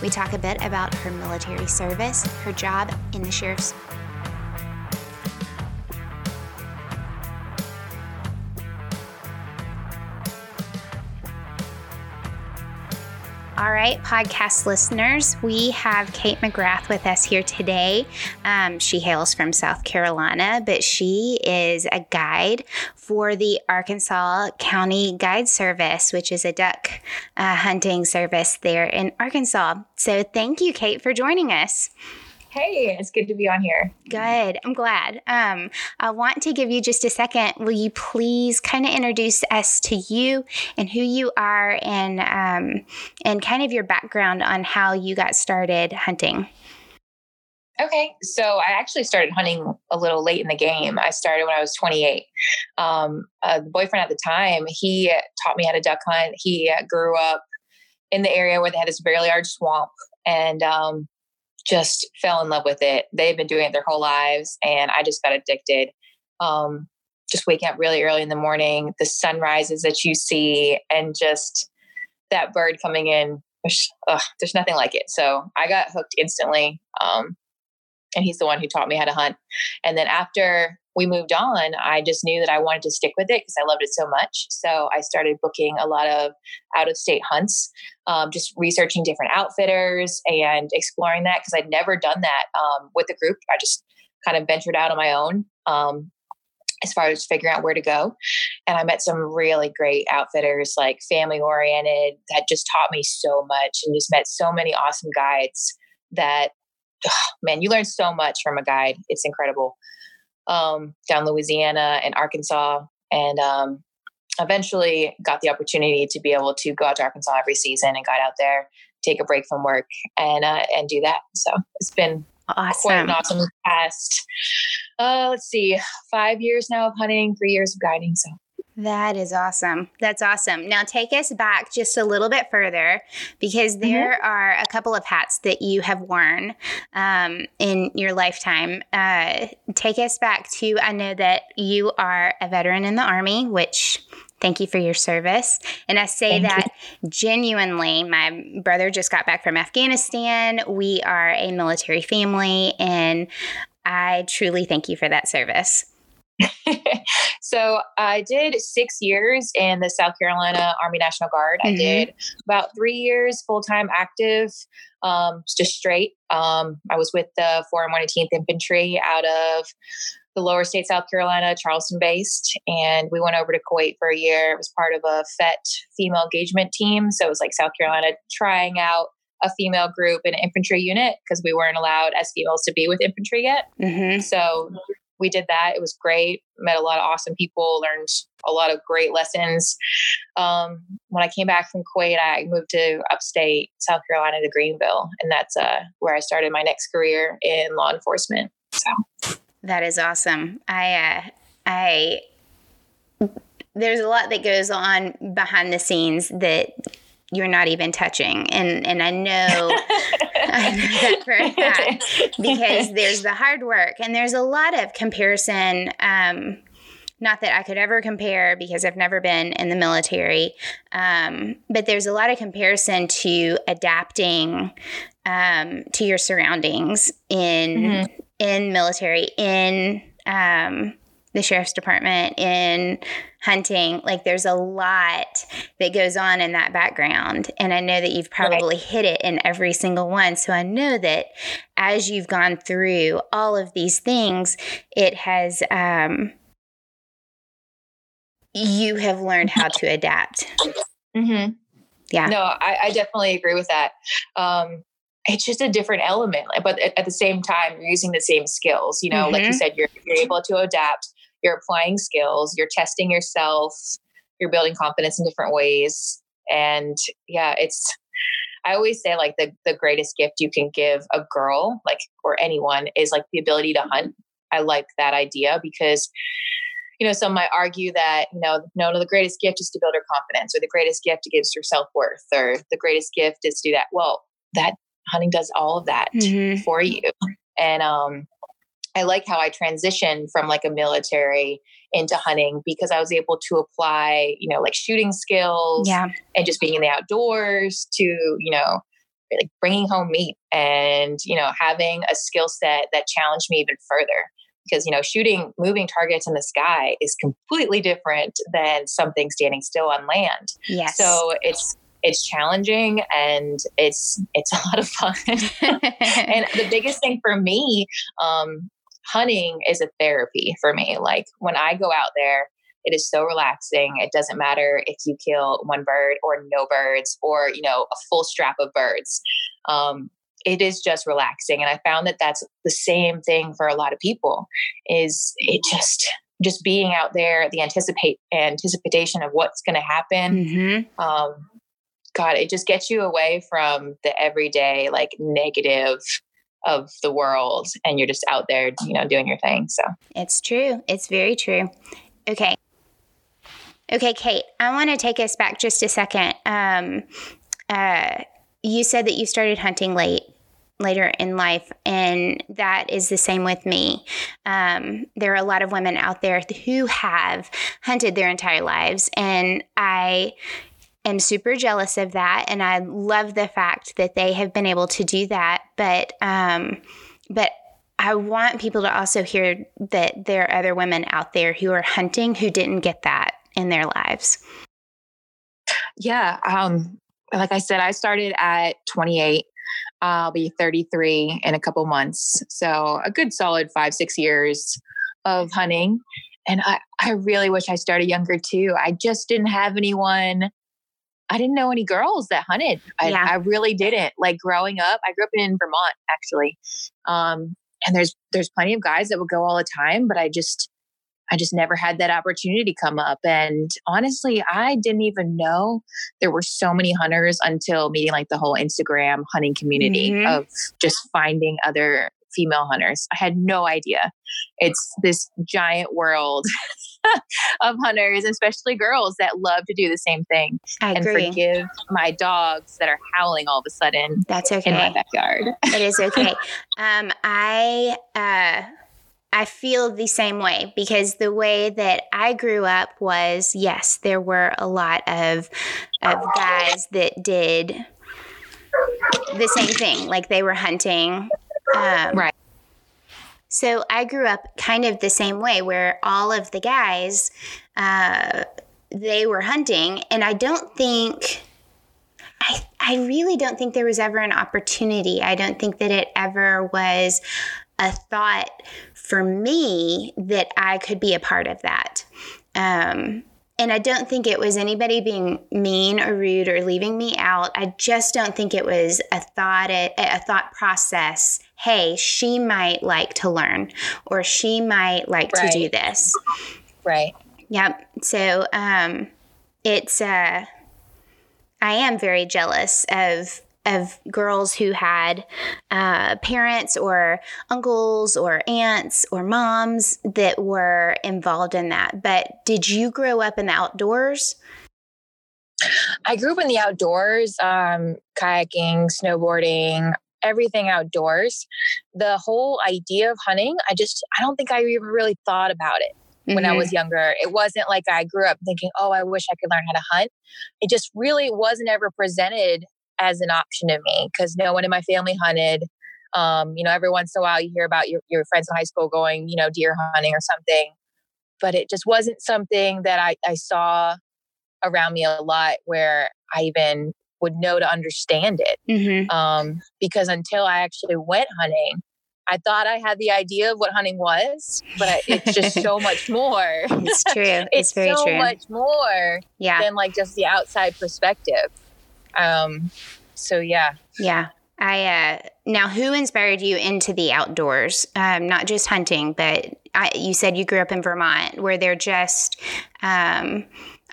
We talk a bit about her military service, her job in the sheriff's All right, podcast listeners, we have Kate McGrath with us here today. Um, she hails from South Carolina, but she is a guide for the Arkansas County Guide Service, which is a duck uh, hunting service there in Arkansas. So, thank you, Kate, for joining us. Hey, it's good to be on here. Good. I'm glad. Um, I want to give you just a second. Will you please kind of introduce us to you and who you are and um, and kind of your background on how you got started hunting? Okay, so I actually started hunting a little late in the game. I started when I was 28. Um, uh, the boyfriend at the time, he taught me how to duck hunt. He grew up in the area where they had this very large swamp, and um, just fell in love with it. They've been doing it their whole lives, and I just got addicted. Um, just waking up really early in the morning, the sunrises that you see, and just that bird coming in. Ugh, there's nothing like it. So I got hooked instantly. Um, and he's the one who taught me how to hunt. And then after we moved on, I just knew that I wanted to stick with it because I loved it so much. So I started booking a lot of out of state hunts, um, just researching different outfitters and exploring that because I'd never done that um, with a group. I just kind of ventured out on my own. Um, as far as figuring out where to go. And I met some really great outfitters, like family oriented, that just taught me so much and just met so many awesome guides that, man, you learn so much from a guide. It's incredible um, down Louisiana and Arkansas, and um, eventually got the opportunity to be able to go out to Arkansas every season and got out there, take a break from work, and uh, and do that. So it's been awesome. quite an awesome past. Uh, let's see, five years now of hunting, three years of guiding. So that is awesome. That's awesome. Now take us back just a little bit further because mm-hmm. there mm-hmm. are a couple of hats that you have worn um, in your lifetime. Uh, take us back to I know that you are a veteran in the Army, which Thank you for your service. And I say Thank that you. genuinely. My brother just got back from Afghanistan. We are a military family, and I truly thank you for that service. so I did six years in the South Carolina Army National Guard. Mm-hmm. I did about three years full time active, um, just straight. Um, I was with the 418th Infantry out of the lower state South Carolina, Charleston based, and we went over to Kuwait for a year. It was part of a FET female engagement team, so it was like South Carolina trying out a female group in an infantry unit because we weren't allowed as females to be with infantry yet. Mm-hmm. So we did that. It was great. Met a lot of awesome people, learned a lot of great lessons. Um, when I came back from Kuwait, I moved to upstate South Carolina to Greenville, and that's uh, where I started my next career in law enforcement. So that is awesome. I, uh, I, there's a lot that goes on behind the scenes that you're not even touching. And and I know, I know that for a fact because there's the hard work and there's a lot of comparison. Um, not that I could ever compare because I've never been in the military, um, but there's a lot of comparison to adapting um, to your surroundings in mm-hmm. in military in um, the sheriff's department in hunting like there's a lot that goes on in that background and i know that you've probably right. hit it in every single one so i know that as you've gone through all of these things it has um, you have learned how to adapt mm-hmm. yeah no I, I, definitely agree with that um, it's just a different element but at, the same time you're using the same skills you know mm-hmm. like you mm-hmm. said you're, you're able to adapt you're applying skills, you're testing yourself, you're building confidence in different ways. And yeah, it's I always say like the the greatest gift you can give a girl, like or anyone, is like the ability to hunt. I like that idea because you know, some might argue that, you know, no, no, the greatest gift is to build her confidence, or the greatest gift to give her self worth, or the greatest gift is to do that. Well, that hunting does all of that mm-hmm. for you. And um, I like how I transitioned from like a military into hunting because I was able to apply, you know, like shooting skills yeah. and just being in the outdoors to, you know, like bringing home meat and, you know, having a skill set that challenged me even further. Because, you know, shooting moving targets in the sky is completely different than something standing still on land. Yes. So it's it's challenging and it's it's a lot of fun. and the biggest thing for me um, hunting is a therapy for me. Like when I go out there, it is so relaxing. It doesn't matter if you kill one bird or no birds or, you know, a full strap of birds. Um, it is just relaxing. And I found that that's the same thing for a lot of people is it just, just being out there, the anticipate anticipation of what's going to happen. Mm-hmm. Um, God, it just gets you away from the everyday, like negative of the world and you're just out there, you know, doing your thing. So it's true. It's very true. Okay. Okay, Kate, I want to take us back just a second. Um, uh, you said that you started hunting late later in life and that is the same with me um, there are a lot of women out there who have hunted their entire lives and i am super jealous of that and I love the fact that they have been able to do that. But um, but I want people to also hear that there are other women out there who are hunting who didn't get that in their lives. Yeah. Um, like I said, I started at 28. I'll be 33 in a couple months. So a good solid five, six years of hunting. And I, I really wish I started younger too. I just didn't have anyone I didn't know any girls that hunted. I, yeah. I really didn't. Like growing up, I grew up in Vermont actually. Um, and there's there's plenty of guys that would go all the time, but I just I just never had that opportunity come up. And honestly, I didn't even know there were so many hunters until meeting like the whole Instagram hunting community mm-hmm. of just finding other female hunters. I had no idea. It's this giant world of hunters, especially girls that love to do the same thing. I and agree. forgive my dogs that are howling all of a sudden. That's okay. In my backyard. it is okay. Um, I uh, I feel the same way because the way that I grew up was yes, there were a lot of of guys that did the same thing, like they were hunting. Um, right. So I grew up kind of the same way, where all of the guys, uh, they were hunting, and I don't think. I, I really don't think there was ever an opportunity. I don't think that it ever was a thought for me that I could be a part of that. Um, and I don't think it was anybody being mean or rude or leaving me out. I just don't think it was a thought a, a thought process. Hey, she might like to learn, or she might like right. to do this. Right. Yep. So um, it's uh, I am very jealous of of girls who had uh, parents or uncles or aunts or moms that were involved in that. But did you grow up in the outdoors? I grew up in the outdoors, um, kayaking, snowboarding, everything outdoors. The whole idea of hunting, I just, I don't think I even really thought about it when mm-hmm. I was younger. It wasn't like I grew up thinking, oh, I wish I could learn how to hunt. It just really wasn't ever presented as an option to me because no one in my family hunted. Um, you know, every once in a while you hear about your, your friends in high school going, you know, deer hunting or something, but it just wasn't something that I, I saw around me a lot where I even would know to understand it. Mm-hmm. Um, because until I actually went hunting, I thought I had the idea of what hunting was, but I, it's just so much more. It's true. It's, it's very so true. much more yeah. than like just the outside perspective. Um, so yeah. Yeah. I uh, now who inspired you into the outdoors? Um, not just hunting, but I, you said you grew up in Vermont. where they're just um,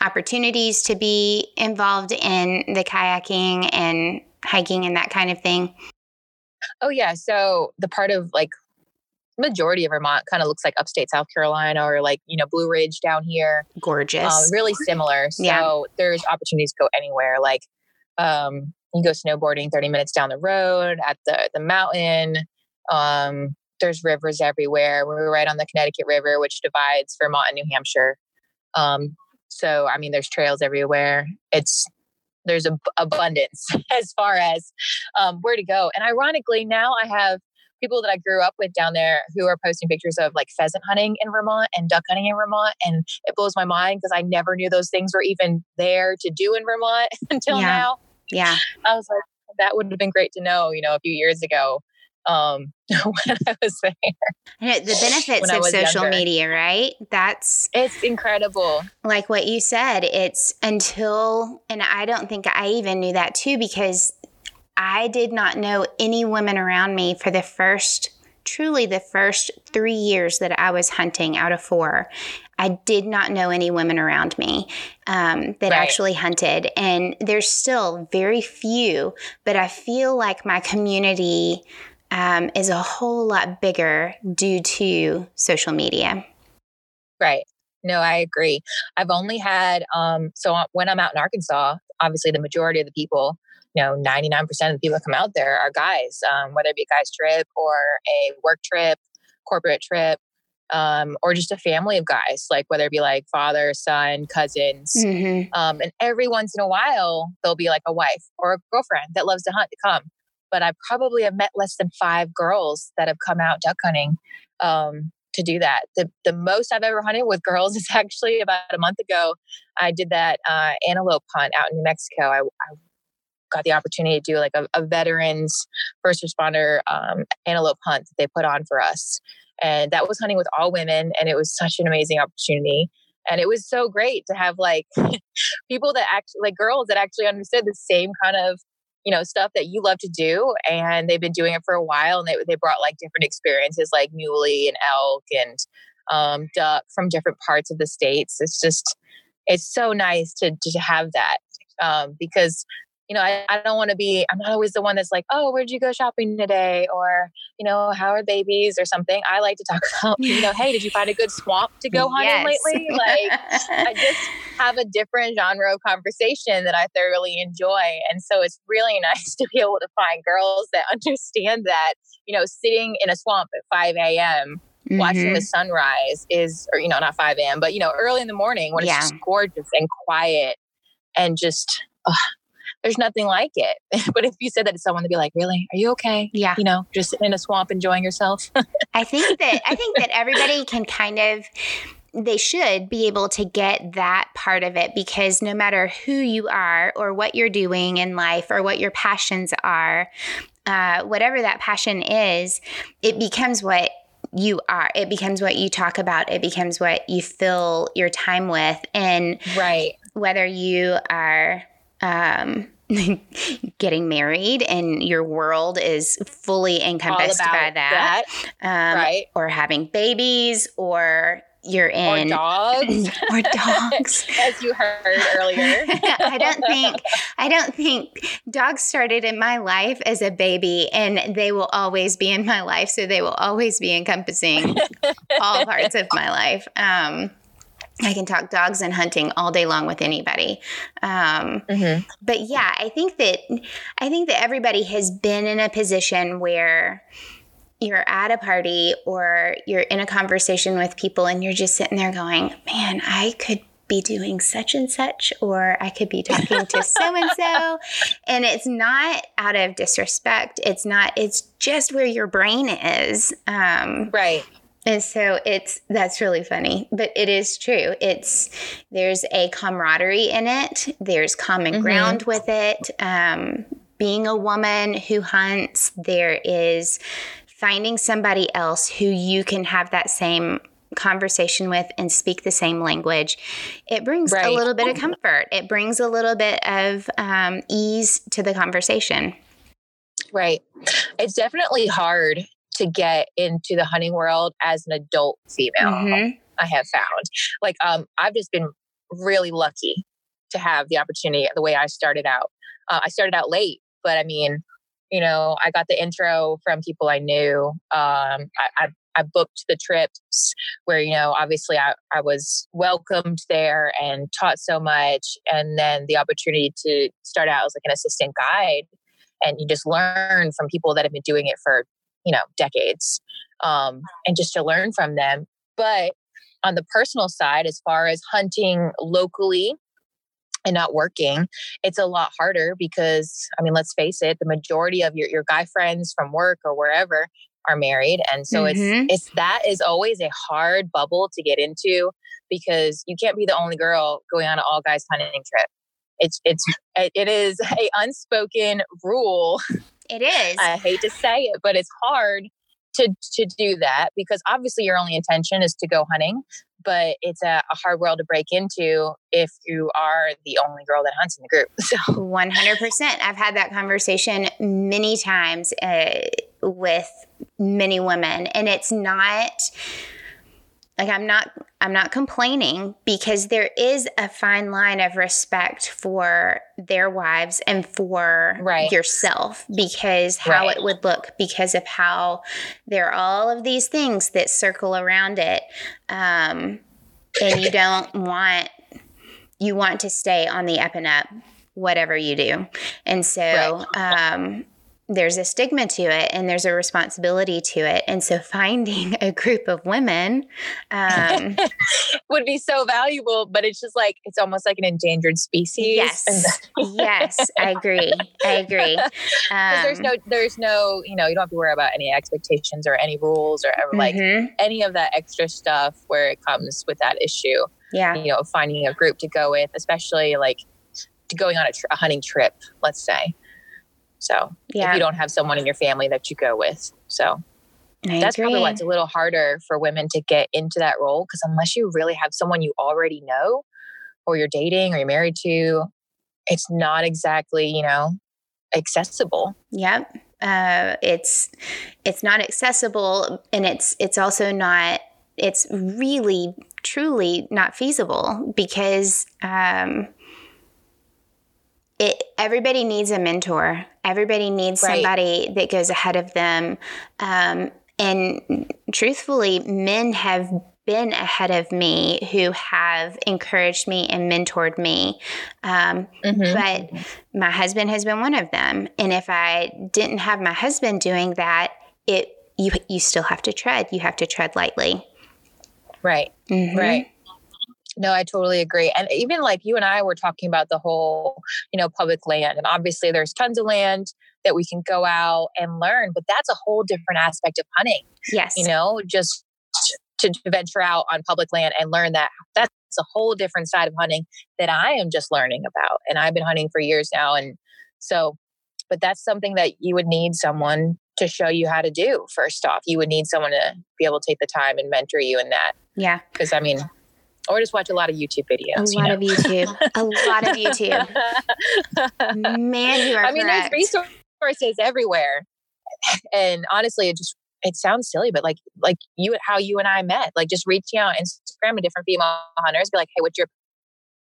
opportunities to be involved in the kayaking and hiking and that kind of thing? Oh yeah. So the part of like majority of Vermont kind of looks like upstate South Carolina or like, you know, Blue Ridge down here. Gorgeous. Um, really similar. So yeah. there's opportunities to go anywhere. Like um, you go snowboarding 30 minutes down the road at the, the mountain. Um, there's rivers everywhere. We're right on the Connecticut River, which divides Vermont and New Hampshire. Um, so, I mean, there's trails everywhere. It's there's a, abundance as far as um, where to go. And ironically, now I have people that I grew up with down there who are posting pictures of like pheasant hunting in Vermont and duck hunting in Vermont. And it blows my mind because I never knew those things were even there to do in Vermont until yeah. now. Yeah. I was like, that would have been great to know, you know, a few years ago um, when I was there. the benefits of social younger. media, right? That's it's incredible. Like what you said, it's until, and I don't think I even knew that too because I did not know any women around me for the first, truly the first three years that I was hunting out of four. I did not know any women around me um, that right. actually hunted. And there's still very few, but I feel like my community um, is a whole lot bigger due to social media. Right. No, I agree. I've only had, um, so when I'm out in Arkansas, obviously the majority of the people, you know, 99% of the people that come out there are guys, um, whether it be a guy's trip or a work trip, corporate trip um, or just a family of guys, like whether it be like father, son, cousins. Mm-hmm. Um, and every once in a while, there'll be like a wife or a girlfriend that loves to hunt to come. But I probably have met less than five girls that have come out duck hunting um, to do that. The, the most I've ever hunted with girls is actually about a month ago. I did that uh, antelope hunt out in New Mexico. I, I got the opportunity to do like a, a veterans first responder um, antelope hunt that they put on for us. And that was hunting with all women. And it was such an amazing opportunity. And it was so great to have like people that actually, like girls that actually understood the same kind of, you know, stuff that you love to do. And they've been doing it for a while. And they, they brought like different experiences like muley and elk and um, duck from different parts of the states. It's just, it's so nice to, to have that um, because you know, I, I don't want to be, I'm not always the one that's like, oh, where'd you go shopping today? Or, you know, how are babies or something. I like to talk about, you know, hey, did you find a good swamp to go hunting yes. lately? Like, I just have a different genre of conversation that I thoroughly enjoy. And so it's really nice to be able to find girls that understand that, you know, sitting in a swamp at 5 a.m. Mm-hmm. watching the mm-hmm. sunrise is, or, you know, not 5 a.m., but, you know, early in the morning when yeah. it's just gorgeous and quiet and just, there's nothing like it. but if you said that to someone, they'd be like, "Really? Are you okay? Yeah, you know, just in a swamp enjoying yourself." I think that I think that everybody can kind of they should be able to get that part of it because no matter who you are or what you're doing in life or what your passions are, uh, whatever that passion is, it becomes what you are. It becomes what you talk about. It becomes what you fill your time with. And right. whether you are um, getting married and your world is fully encompassed by that, that. Um, right. or having babies or you're in or dogs or dogs as you heard earlier i don't think i don't think dogs started in my life as a baby and they will always be in my life so they will always be encompassing all parts of my life um, I can talk dogs and hunting all day long with anybody. Um, mm-hmm. But yeah, I think that I think that everybody has been in a position where you're at a party or you're in a conversation with people and you're just sitting there going, "Man, I could be doing such and such, or I could be talking to so and so. And it's not out of disrespect. It's not, it's just where your brain is. Um, right. And so it's that's really funny, but it is true. It's there's a camaraderie in it. There's common mm-hmm. ground with it. Um, being a woman who hunts, there is finding somebody else who you can have that same conversation with and speak the same language. It brings right. a little bit of comfort. It brings a little bit of um, ease to the conversation. Right. It's definitely hard to get into the hunting world as an adult female. Mm-hmm. I have found like um, I've just been really lucky to have the opportunity the way I started out. Uh, I started out late, but I mean, you know, I got the intro from people I knew. Um, I, I, I booked the trips where, you know, obviously I, I was welcomed there and taught so much. And then the opportunity to start out as like an assistant guide and you just learn from people that have been doing it for you know decades um, and just to learn from them. But on the personal side as far as hunting locally and not working it's a lot harder because i mean let's face it the majority of your, your guy friends from work or wherever are married. And so mm-hmm. it's it's that is always a hard bubble to get into because you can't be the only girl going on an all guys hunting trip. It's it's it is a unspoken rule It is. I hate to say it, but it's hard to to do that because obviously your only intention is to go hunting, but it's a, a, hard world to break into if you are the only girl that hunts in the group. So 100%. I've had that conversation many times uh, with many women and it's not like i'm not i'm not complaining because there is a fine line of respect for their wives and for right. yourself because how right. it would look because of how there are all of these things that circle around it um, and you don't want you want to stay on the up and up whatever you do and so right. um, there's a stigma to it and there's a responsibility to it. And so finding a group of women um, would be so valuable, but it's just like, it's almost like an endangered species. Yes. yes, I agree. I agree. Um, there's no, there's no, you know, you don't have to worry about any expectations or any rules or ever like mm-hmm. any of that extra stuff where it comes with that issue. Yeah. You know, finding a group to go with, especially like going on a, tr- a hunting trip, let's say so yeah. if you don't have someone in your family that you go with. So I that's agree. probably why it's a little harder for women to get into that role because unless you really have someone you already know or you're dating or you're married to, it's not exactly, you know, accessible. Yep. Uh, it's it's not accessible and it's it's also not it's really truly not feasible because um, it everybody needs a mentor. Everybody needs right. somebody that goes ahead of them. Um, and truthfully, men have been ahead of me who have encouraged me and mentored me. Um, mm-hmm. But my husband has been one of them. And if I didn't have my husband doing that, it you you still have to tread. You have to tread lightly. Right. Mm-hmm. Right. No, I totally agree. And even like you and I were talking about the whole, you know, public land. And obviously there's tons of land that we can go out and learn, but that's a whole different aspect of hunting. Yes. You know, just to venture out on public land and learn that that's a whole different side of hunting that I am just learning about. And I've been hunting for years now. And so, but that's something that you would need someone to show you how to do first off you would need someone to be able to take the time and mentor you in that Yeah. because i mean or just watch a lot of youtube A videos you lot know? of YouTube. A lot of YouTube. Man, you are I mean, correct. there's resources everywhere. And honestly, it just it sounds silly, but like like you how you and I met, like just reaching out Instagram to different female hunters, be like, hey, what's your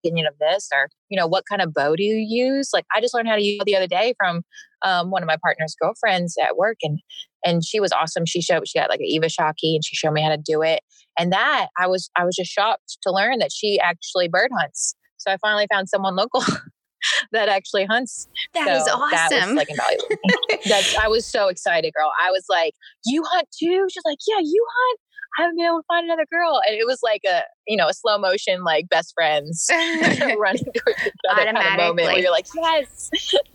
opinion of this? Or, you know, what kind of bow do you use? Like I just learned how to use the other day from um, one of my partner's girlfriends at work and and she was awesome. She showed she got like an Eva Shockey and she showed me how to do it. And that I was I was just shocked to learn that she actually bird hunts. So I finally found someone local that actually hunts That so is That was awesome. like invaluable. That's, I was so excited, girl. I was like, "You hunt too?" She's like, "Yeah, you hunt." I haven't been able to find another girl, and it was like a you know a slow motion like best friends running towards each other kind of moment where you're like, "Yes."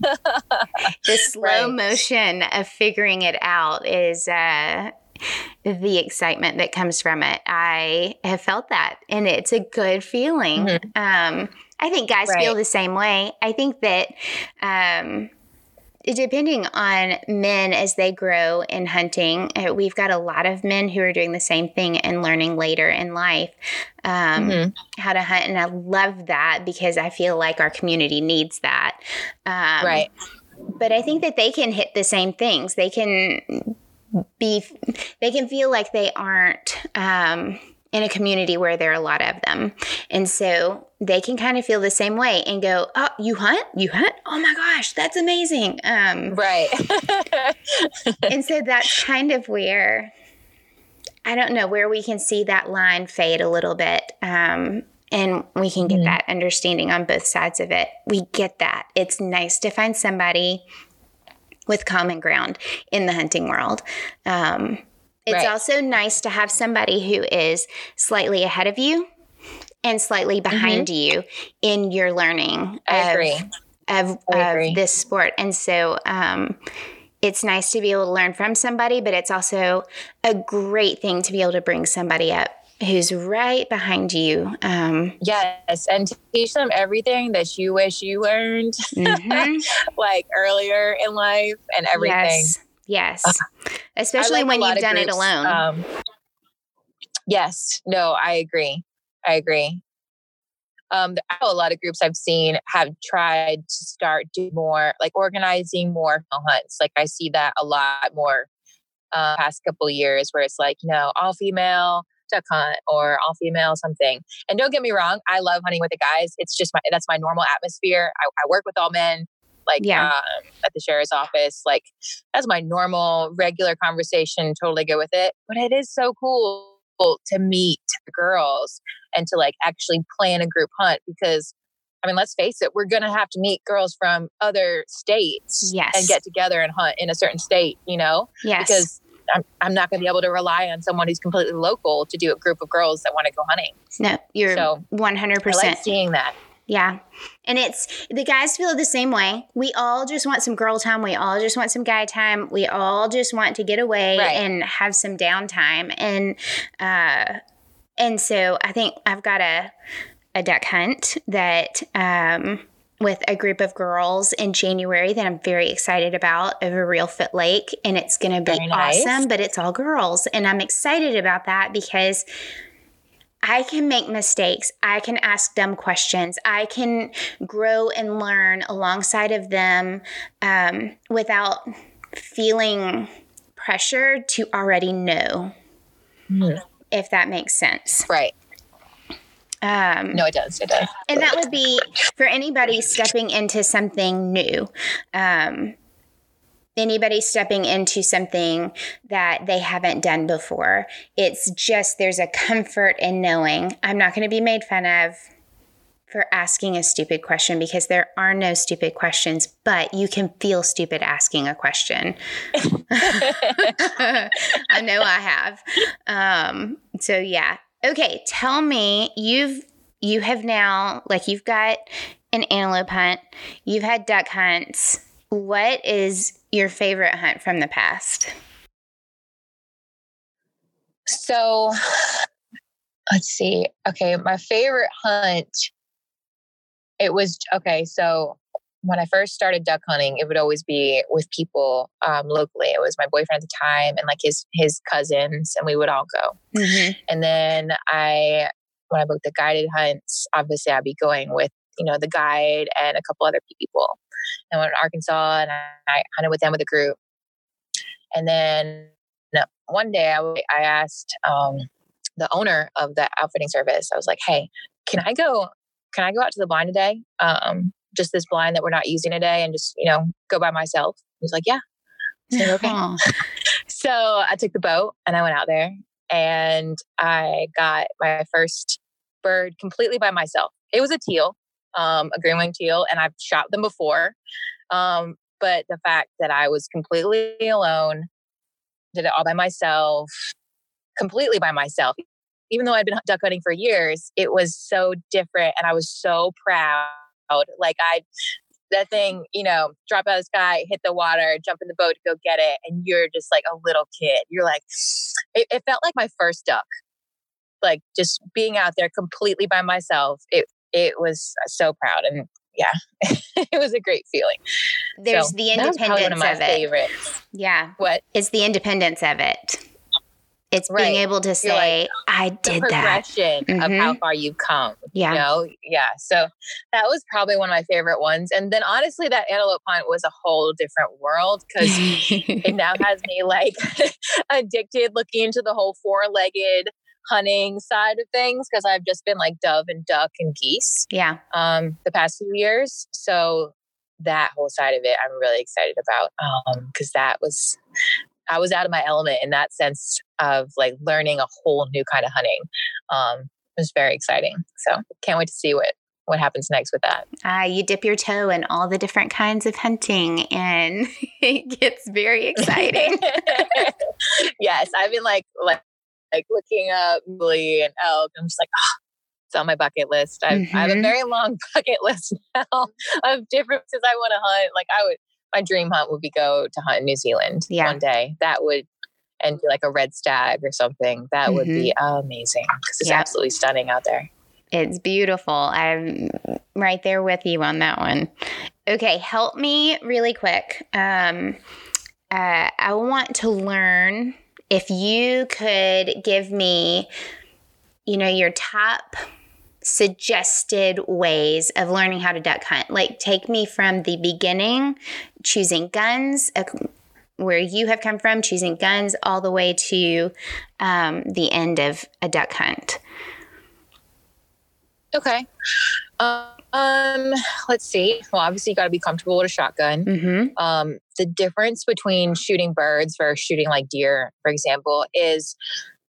the slow Right. motion of figuring it out is uh, the excitement that comes from it. I have felt that, and it's a good feeling. Um, I think guys feel Mm-hmm. The same way. I think that. Um, Depending on men as they grow in hunting, uh, we've got a lot of men who are doing the same thing and learning later in life um, Mhm. how to hunt. And I love that because I feel like our community needs that. Um, right. but I think that they can hit the same things. They can be, they can feel like they aren't um, in a community where there are a lot of them, and so they can kind of feel the same way and go, "Oh, you hunt? You hunt? Oh my gosh, that's amazing!" Um, Right. and so that's kind of where I don't know where we can see that line fade a little bit. Um, and we can get Mhm. that understanding on both sides of it. We get that. It's nice to find somebody with common ground in the hunting world. Um, it's Right. also nice to have somebody who is slightly ahead of you and slightly behind you in your learning. I of- agree. of, I of agree. this sport. And so um, it's nice to be able to learn from somebody, but it's also a great thing to be able to bring somebody up who's right behind you. Um, Yes, and teach them everything that you wish you learned, mhm. like earlier in life, and everything. Yes. Yes. I Especially like when you've done it alone. Um, yes, no, I agree. I agree. Um, I know a lot of groups I've seen have tried to start do more, like organizing more hunts. Like I see that a lot more uh, past couple of years, where it's like you know all female duck hunt or all female something. And don't get me wrong, I love hunting with the guys. It's just my that's my normal atmosphere. I, I work with all men. Like Yeah. um, at the sheriff's office, like that's my normal, regular conversation. Totally good with it. But it is so cool to meet girls and to like actually plan a group hunt because, I mean, let's face it, we're going to have to meet girls from other states Yes. and get together and hunt in a certain state, you know, yes. because I'm, I'm not going to be able to rely on someone who's completely local to do a group of girls that want to go hunting. no, you're So, 100%. I like seeing that. Yeah. And it's the guys feel the same way. We all just want some girl time. We all just want some guy time. We all just want to get away Right. and have some downtime. And uh and so I think I've got a a duck hunt that um with a group of girls in January that I'm very excited about over Reelfoot Lake. And it's going to be nice. awesome, but it's all girls. And I'm excited about that because I can make mistakes. I can ask dumb questions. I can grow and learn alongside of them um, without feeling pressured to already know, if that makes sense. Right. Um, No, it does. It does. and that would be for anybody stepping into something new. Um, anybody stepping into something that they haven't done before. It's just there's a comfort in knowing I'm not going to be made fun of for asking a stupid question because there are no stupid questions, but you can feel stupid asking a question. I know I have. Um, so yeah. Okay, tell me you've you have now like you've got an antelope hunt, you've had duck hunts. What is your favorite hunt from the past? So let's see. Okay, my favorite hunt. It was okay. So when I first started duck hunting, it would always be with people um, locally. It was my boyfriend at the time and like his his cousins, and we would all go. Mm-hmm. And then I, when I booked the guided hunts, obviously I'd be going with you know the guide and a couple other people. And I went to Arkansas and I, I hunted with them with a group. And then one day I, I asked um, the owner of the outfitting service, I was like, hey, can I go? Can I go out to the blind today? Um, just this blind that we're not using today and just, you know, go by myself? He's like, yeah. So, okay. so I took the boat and I went out there and I got my first bird completely by myself. It was a teal, um, a green teal, and I've shot them before. Um, but the fact that I was completely alone, did it all by myself, completely by myself, even though I'd been duck hunting for years, it was so different and I was so proud. Like I that thing, you know, drop out of the sky, hit the water, jump in the boat to go get it, and you're just like a little kid. You're like, it, it felt like my first duck. Like just being out there completely by myself. It it was so proud and yeah, it was a great feeling. There's so, the independence one of, my of it. Favorites. Yeah. What? It's the independence of it. It's right. being able to say, like, I did the progression that. Mm-hmm. of how far you've come. Yeah. You know? Yeah. So that was probably one of my favorite ones. And then honestly, that antelope hunt was a whole different world because it now has me like addicted looking into the whole four legged hunting side of things because I've just been like dove and duck and geese. Yeah. Um, the past few years. So that whole side of it, I'm really excited about. Um, because that was I was out of my element in that sense of like learning a whole new kind of hunting. Um, it was very exciting. So can't wait to see what what happens next with that. Uh, you dip your toe in all the different kinds of hunting and it gets very exciting. yes, I've been like like like looking up muley and elk. I'm just like, oh, it's on my bucket list. Mm-hmm. I have a mm-hmm. very long bucket list now of different places I want to hunt. Like I would my dream hunt would be go to hunt in New Zealand yeah. one day. That would and do like a red stag or something. That mm-hmm. would be mm-hmm. amazing because it's yep. absolutely stunning out there. It's beautiful. I'm right there with you on that one. Okay, help me really quick. Um, uh, I want to learn if you could give me, you know, your top suggested ways of learning how to duck hunt. Like, take me from the beginning, choosing guns, uh, where you have come from, choosing guns, all the way to um, the end of a duck hunt. Okay. Um, let's see. Well, obviously, you got to be comfortable with a shotgun. Mm-hmm. Um, the difference between shooting birds versus shooting like deer, for example, is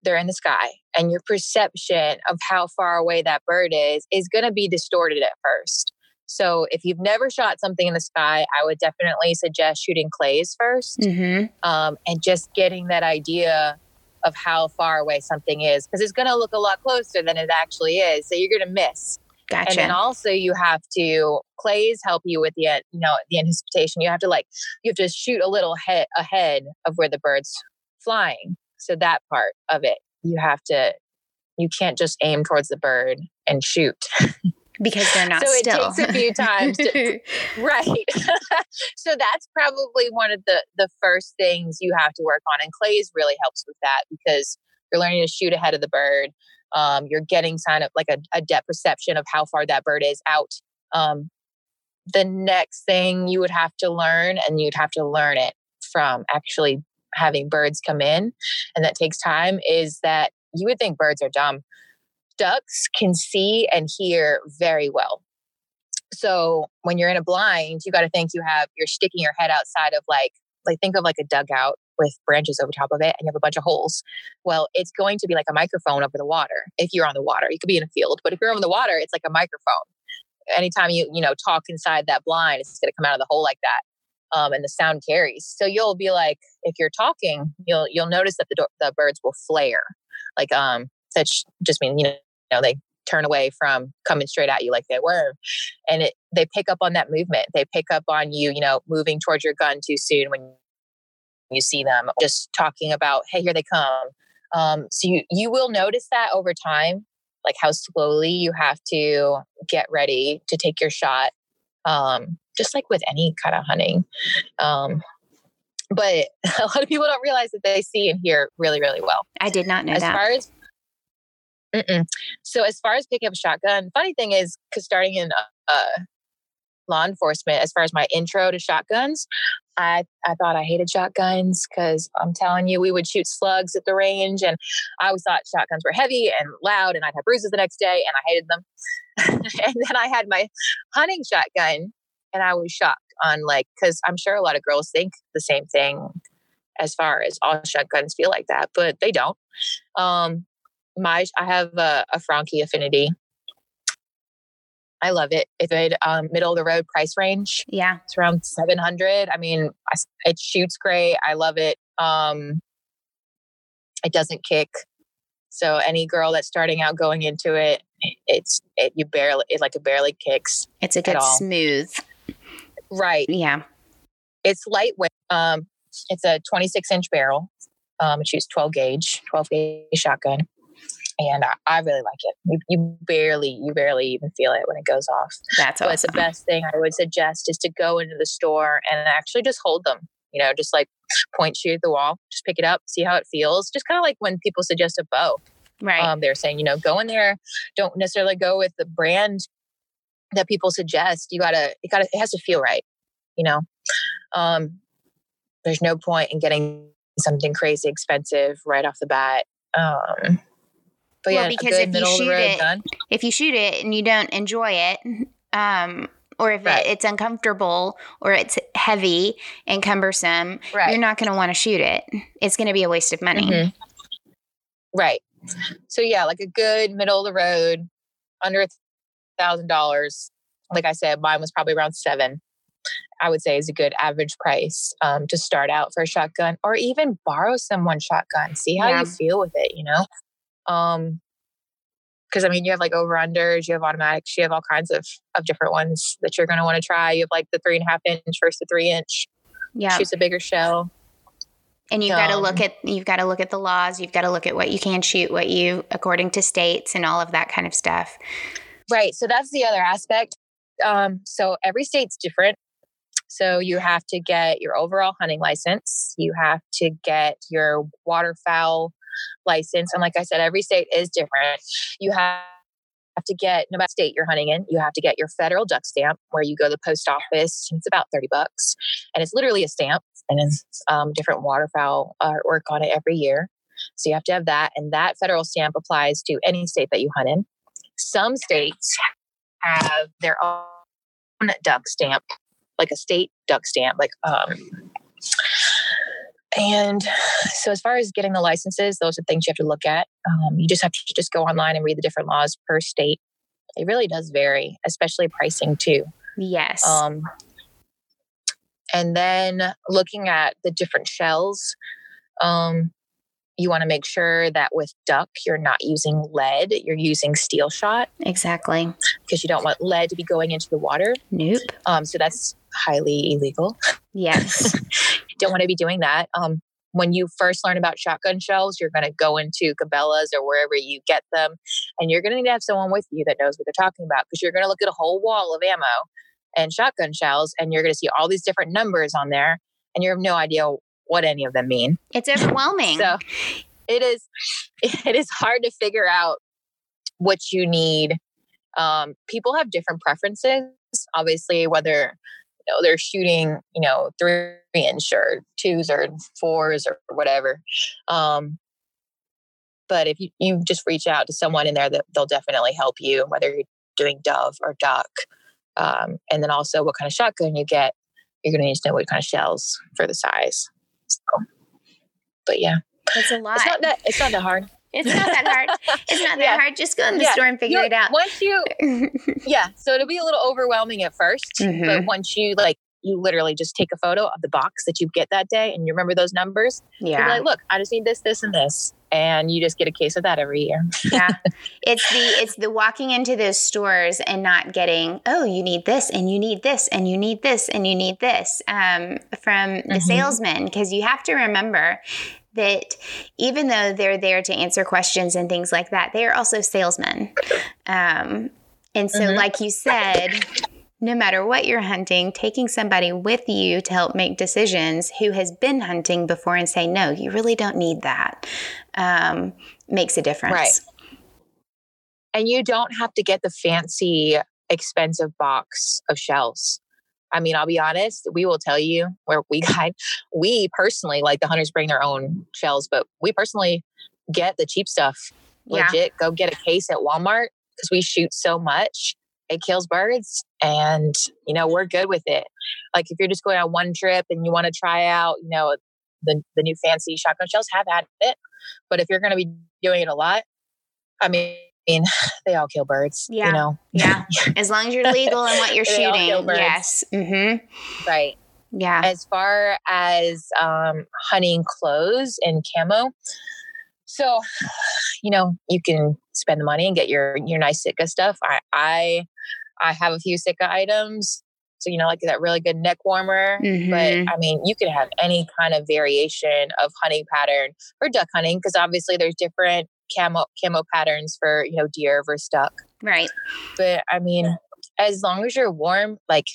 they're in the sky and your perception of how far away that bird is is going to be distorted at first. So if you've never shot something in the sky, I would definitely suggest shooting clays 1st mm-hmm. um, and just getting that idea of how far away something is because it's going to look a lot closer than it actually is. So you're going to miss. Gotcha. And then also you have to clays help you with the uh, you know the anticipation. You have to like you have to shoot a little head ahead of where the bird's flying. So that part of it, you have to, you can't just aim towards the bird and shoot. because they're not so still. it takes a few times to, right so that's probably one of the the first things you have to work on and clays really helps with that because you're learning to shoot ahead of the bird um, you're getting sign of like a, a depth perception of how far that bird is out um, the next thing you would have to learn and you'd have to learn it from actually having birds come in and that takes time is that you would think birds are dumb. Ducks can see and hear very well. So when you're in a blind, you got to think you have you're sticking your head outside of like like think of like a dugout with branches over top of it and you have a bunch of holes. Well, it's going to be like a microphone over the water if you're on the water. You could be in a field, but if you're on the water, it's like a microphone. Anytime you, you know, talk inside that blind, it's going to come out of the hole like that um, and the sound carries. So you'll be like, if you're talking, you'll you'll notice that the do- the birds will flare, like um, that just means you know, you know they turn away from coming straight at you like they were, and it they pick up on that movement. They pick up on you, you know, moving towards your gun too soon when you see them. Just talking about, hey, here they come. Um, so you you will notice that over time, like how slowly you have to get ready to take your shot. Um, just like with any kind of hunting. Um, but a lot of people don't realize that they see and hear really, really well. I did not know as that. far as Mm-mm. so as far as picking up a shotgun, funny thing is because starting in uh, law enforcement, as far as my intro to shotguns, I I thought I hated shotguns because I'm telling you, we would shoot slugs at the range, and I always thought shotguns were heavy and loud, and I'd have bruises the next day, and I hated them. and then I had my hunting shotgun, and I was shocked on like because I'm sure a lot of girls think the same thing as far as all shotguns feel like that, but they don't. Um, my I have a, a Franchi Affinity. I love it. It's a um, middle of the road price range. Yeah. It's around 700. I mean, it shoots great. I love it. Um, it doesn't kick. So any girl that's starting out going into it, it's it you barely it like it barely kicks. It's a good smooth. Right. Yeah. It's lightweight. Um, it's a 26 inch barrel. Um, it shoots 12 gauge, 12 gauge shotgun and I, I really like it. You, you, barely, you barely even feel it when it goes off. That's awesome. But the best thing I would suggest is to go into the store and actually just hold them. You know, just like point shoot at the wall, just pick it up, see how it feels. Just kind of like when people suggest a bow. Right. Um, they're saying, you know, go in there. Don't necessarily go with the brand that people suggest. You gotta, it gotta, it has to feel right. You know, um, there's no point in getting something crazy expensive right off the bat. Um, but well, yeah, because if you shoot it, gun. if you shoot it and you don't enjoy it, um, or if right. it, it's uncomfortable or it's heavy and cumbersome, right. you're not going to want to shoot it. It's going to be a waste of money. Mm-hmm. Right. So yeah, like a good middle of the road, under a thousand dollars. Like I said, mine was probably around seven. I would say is a good average price um, to start out for a shotgun, or even borrow someone's shotgun. See how yeah. you feel with it. You know, um, because I mean, you have like over unders, you have automatics, you have all kinds of of different ones that you're going to want to try. You have like the three and a half inch versus the three inch. Yeah, shoots a bigger shell. And you've um, got to look at you've got to look at the laws. You've got to look at what you can shoot, what you according to states, and all of that kind of stuff. Right. So that's the other aspect. Um, so every state's different. So you have to get your overall hunting license. You have to get your waterfowl license. And like I said, every state is different. You have to get no matter state you're hunting in you have to get your federal duck stamp where you go to the post office it's about 30 bucks and it's literally a stamp and it's um, different waterfowl artwork on it every year so you have to have that and that federal stamp applies to any state that you hunt in some states have their own duck stamp like a state duck stamp like um, and so, as far as getting the licenses, those are things you have to look at. Um, you just have to just go online and read the different laws per state. It really does vary, especially pricing too. Yes. Um, and then looking at the different shells, um, you want to make sure that with duck, you're not using lead, you're using steel shot. Exactly. Because you don't want lead to be going into the water. Nope. Um, so that's highly illegal. Yes. don't want to be doing that. Um, when you first learn about shotgun shells, you're going to go into Cabela's or wherever you get them, and you're going to need to have someone with you that knows what they're talking about because you're going to look at a whole wall of ammo and shotgun shells, and you're going to see all these different numbers on there, and you have no idea what any of them mean. It's overwhelming. so it is. It is hard to figure out what you need. Um, people have different preferences. Obviously, whether know they're shooting you know three inch or twos or fours or whatever. Um, but if you, you just reach out to someone in there that they'll definitely help you whether you're doing dove or duck. Um, and then also what kind of shotgun you get you're going to need to know what kind of shells for the size. So, but yeah. It's a lot it's not that it's not that hard it's not that hard. It's not that yeah. hard. Just go in the yeah. store and figure you it out. Once you, yeah. So it'll be a little overwhelming at 1st mm-hmm. but once you like, you literally just take a photo of the box that you get that day, and you remember those numbers. Yeah. like, look, I just need this, this, and this, and you just get a case of that every year. yeah. It's the it's the walking into those stores and not getting, oh, you need this, and you need this, and you need this, and you need this um, from the mm-hmm. salesman because you have to remember that even though they're there to answer questions and things like that, they are also salesmen. Um, and so, mm-hmm. like you said, no matter what you're hunting, taking somebody with you to help make decisions who has been hunting before and say, no, you really don't need that, um, makes a difference. Right. And you don't have to get the fancy, expensive box of shells. I mean, I'll be honest, we will tell you where we guide. We personally, like the hunters bring their own shells, but we personally get the cheap stuff. Yeah. Legit, go get a case at Walmart because we shoot so much. It kills birds and, you know, we're good with it. Like if you're just going on one trip and you want to try out, you know, the, the new fancy shotgun shells, have at it. But if you're going to be doing it a lot, I mean, they all kill birds. Yeah. You know? Yeah. As long as you're legal in what you're They all kill shooting. Yes. Mm-hmm. Right. Yeah. as far as um, hunting clothes and camo so you know you can spend the money and get your your nice Sitka stuff i i i have a few Sitka items so you know like that really good neck warmer Mhm. but i mean you could have any kind of variation of hunting pattern for duck hunting because obviously there's different camo camo patterns for you know deer versus duck Right. but I mean, as long as you're warm, like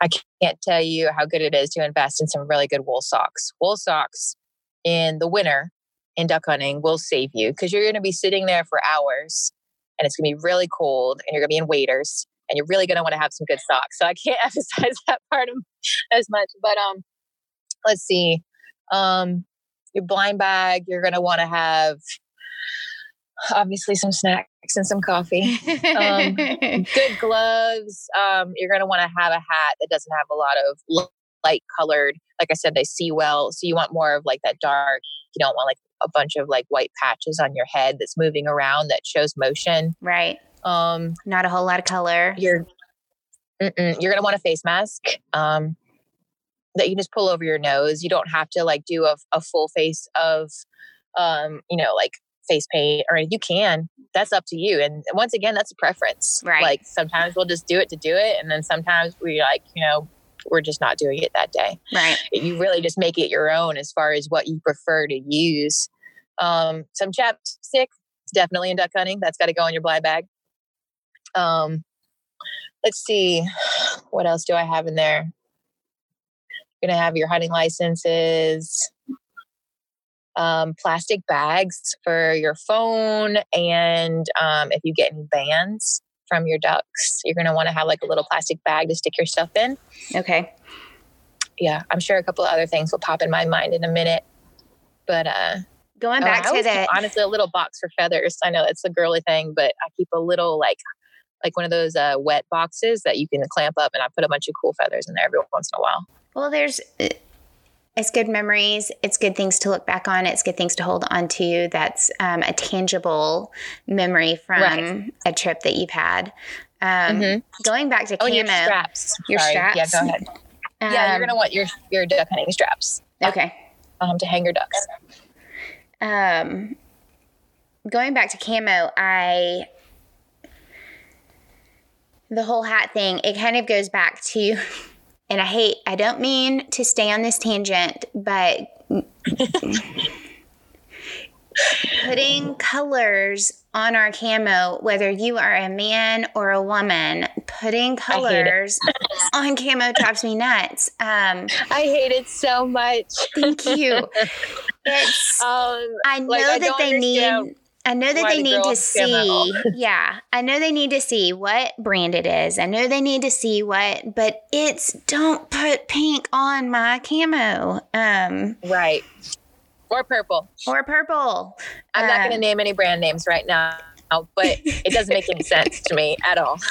I can't tell you how good it is to invest in some really good wool socks. Wool socks in the winter in duck hunting will save you because you're going to be sitting there for hours and it's going to be really cold and you're going to be in waders and you're really going to want to have some good socks. So I can't emphasize that part of as much. But um, let's see, um, your blind bag, you're going to want to have obviously some snacks and some coffee Um, good gloves. Um, you're going to want to have a hat that doesn't have a lot of light colored. Like I said, they see well. So you want more of like that dark. You don't want like a bunch of like white patches on your head that's moving around that shows motion. right. Um, Not a whole lot of color. you're you're going to want a face mask. Um, that you just pull over your nose. You don't have to like do a, a full face of, um, you know, like face paint or you can. That's up to you. And once again, that's a preference. Right. Like sometimes we'll just do it to do it, and then sometimes we like, you know, we're just not doing it that day. Right. You really just make it your own as far as what you prefer to use. Um, some chapstick, it's definitely in duck hunting. That's got to go in your blind bag. Um, let's see, what else do I have in there? You're gonna have your hunting licenses, um, plastic bags for your phone, and um, if you get any bands from your ducks, you're gonna want to have like a little plastic bag to stick your stuff in. Okay. Yeah, I'm sure a couple of other things will pop in my mind in a minute, but uh, Going Oh, back I to the honestly a little box for feathers. I know it's a girly thing, but I keep a little like like one of those uh, wet boxes that you can clamp up, and I put a bunch of cool feathers in there every once in a while. Well, there's it's good memories. It's good things to look back on. It's good things to hold on to. That's um, a tangible memory from Right. a trip that you've had. Um, Mhm. Going back to Oh, camo. your straps. Your Sorry. straps? Yeah, go ahead. yeah, you're um, gonna want your your duck hunting straps Okay. um, to hang your ducks. Um, going back to camo, I the whole hat thing. It kind of goes back to, and I hate. I don't mean to stay on this tangent, but putting colors on our camo, whether you are a man or a woman, putting colors on camo drives me nuts. Um, I hate it so much. thank you. It's Um, I know Like, that they need. I know that why they the need to see. yeah, I know they need to see what brand it is. I know they need to see what, but it's don't put pink on my camo, um, right or purple. or purple. I'm not going to Um, name any brand names right now, but it doesn't make any sense to me at all.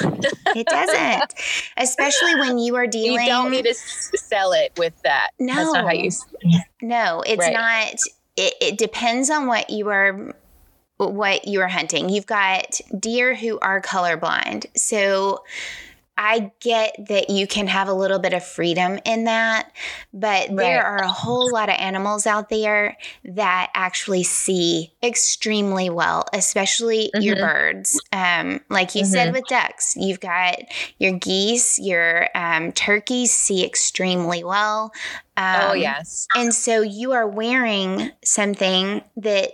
It doesn't, especially when you are dealing. You don't need to sell it with that. That's not how No. you. No, it's Right. not. It, it depends on what you are what you are hunting. You've got deer who are colorblind. So I get that you can have a little bit of freedom in that, but there are a whole lot of animals out there that actually see extremely well, especially your Mhm. birds. Um, like you said with ducks, you've got your geese, your um, turkeys see extremely well. Um, oh yes. and so you are wearing something that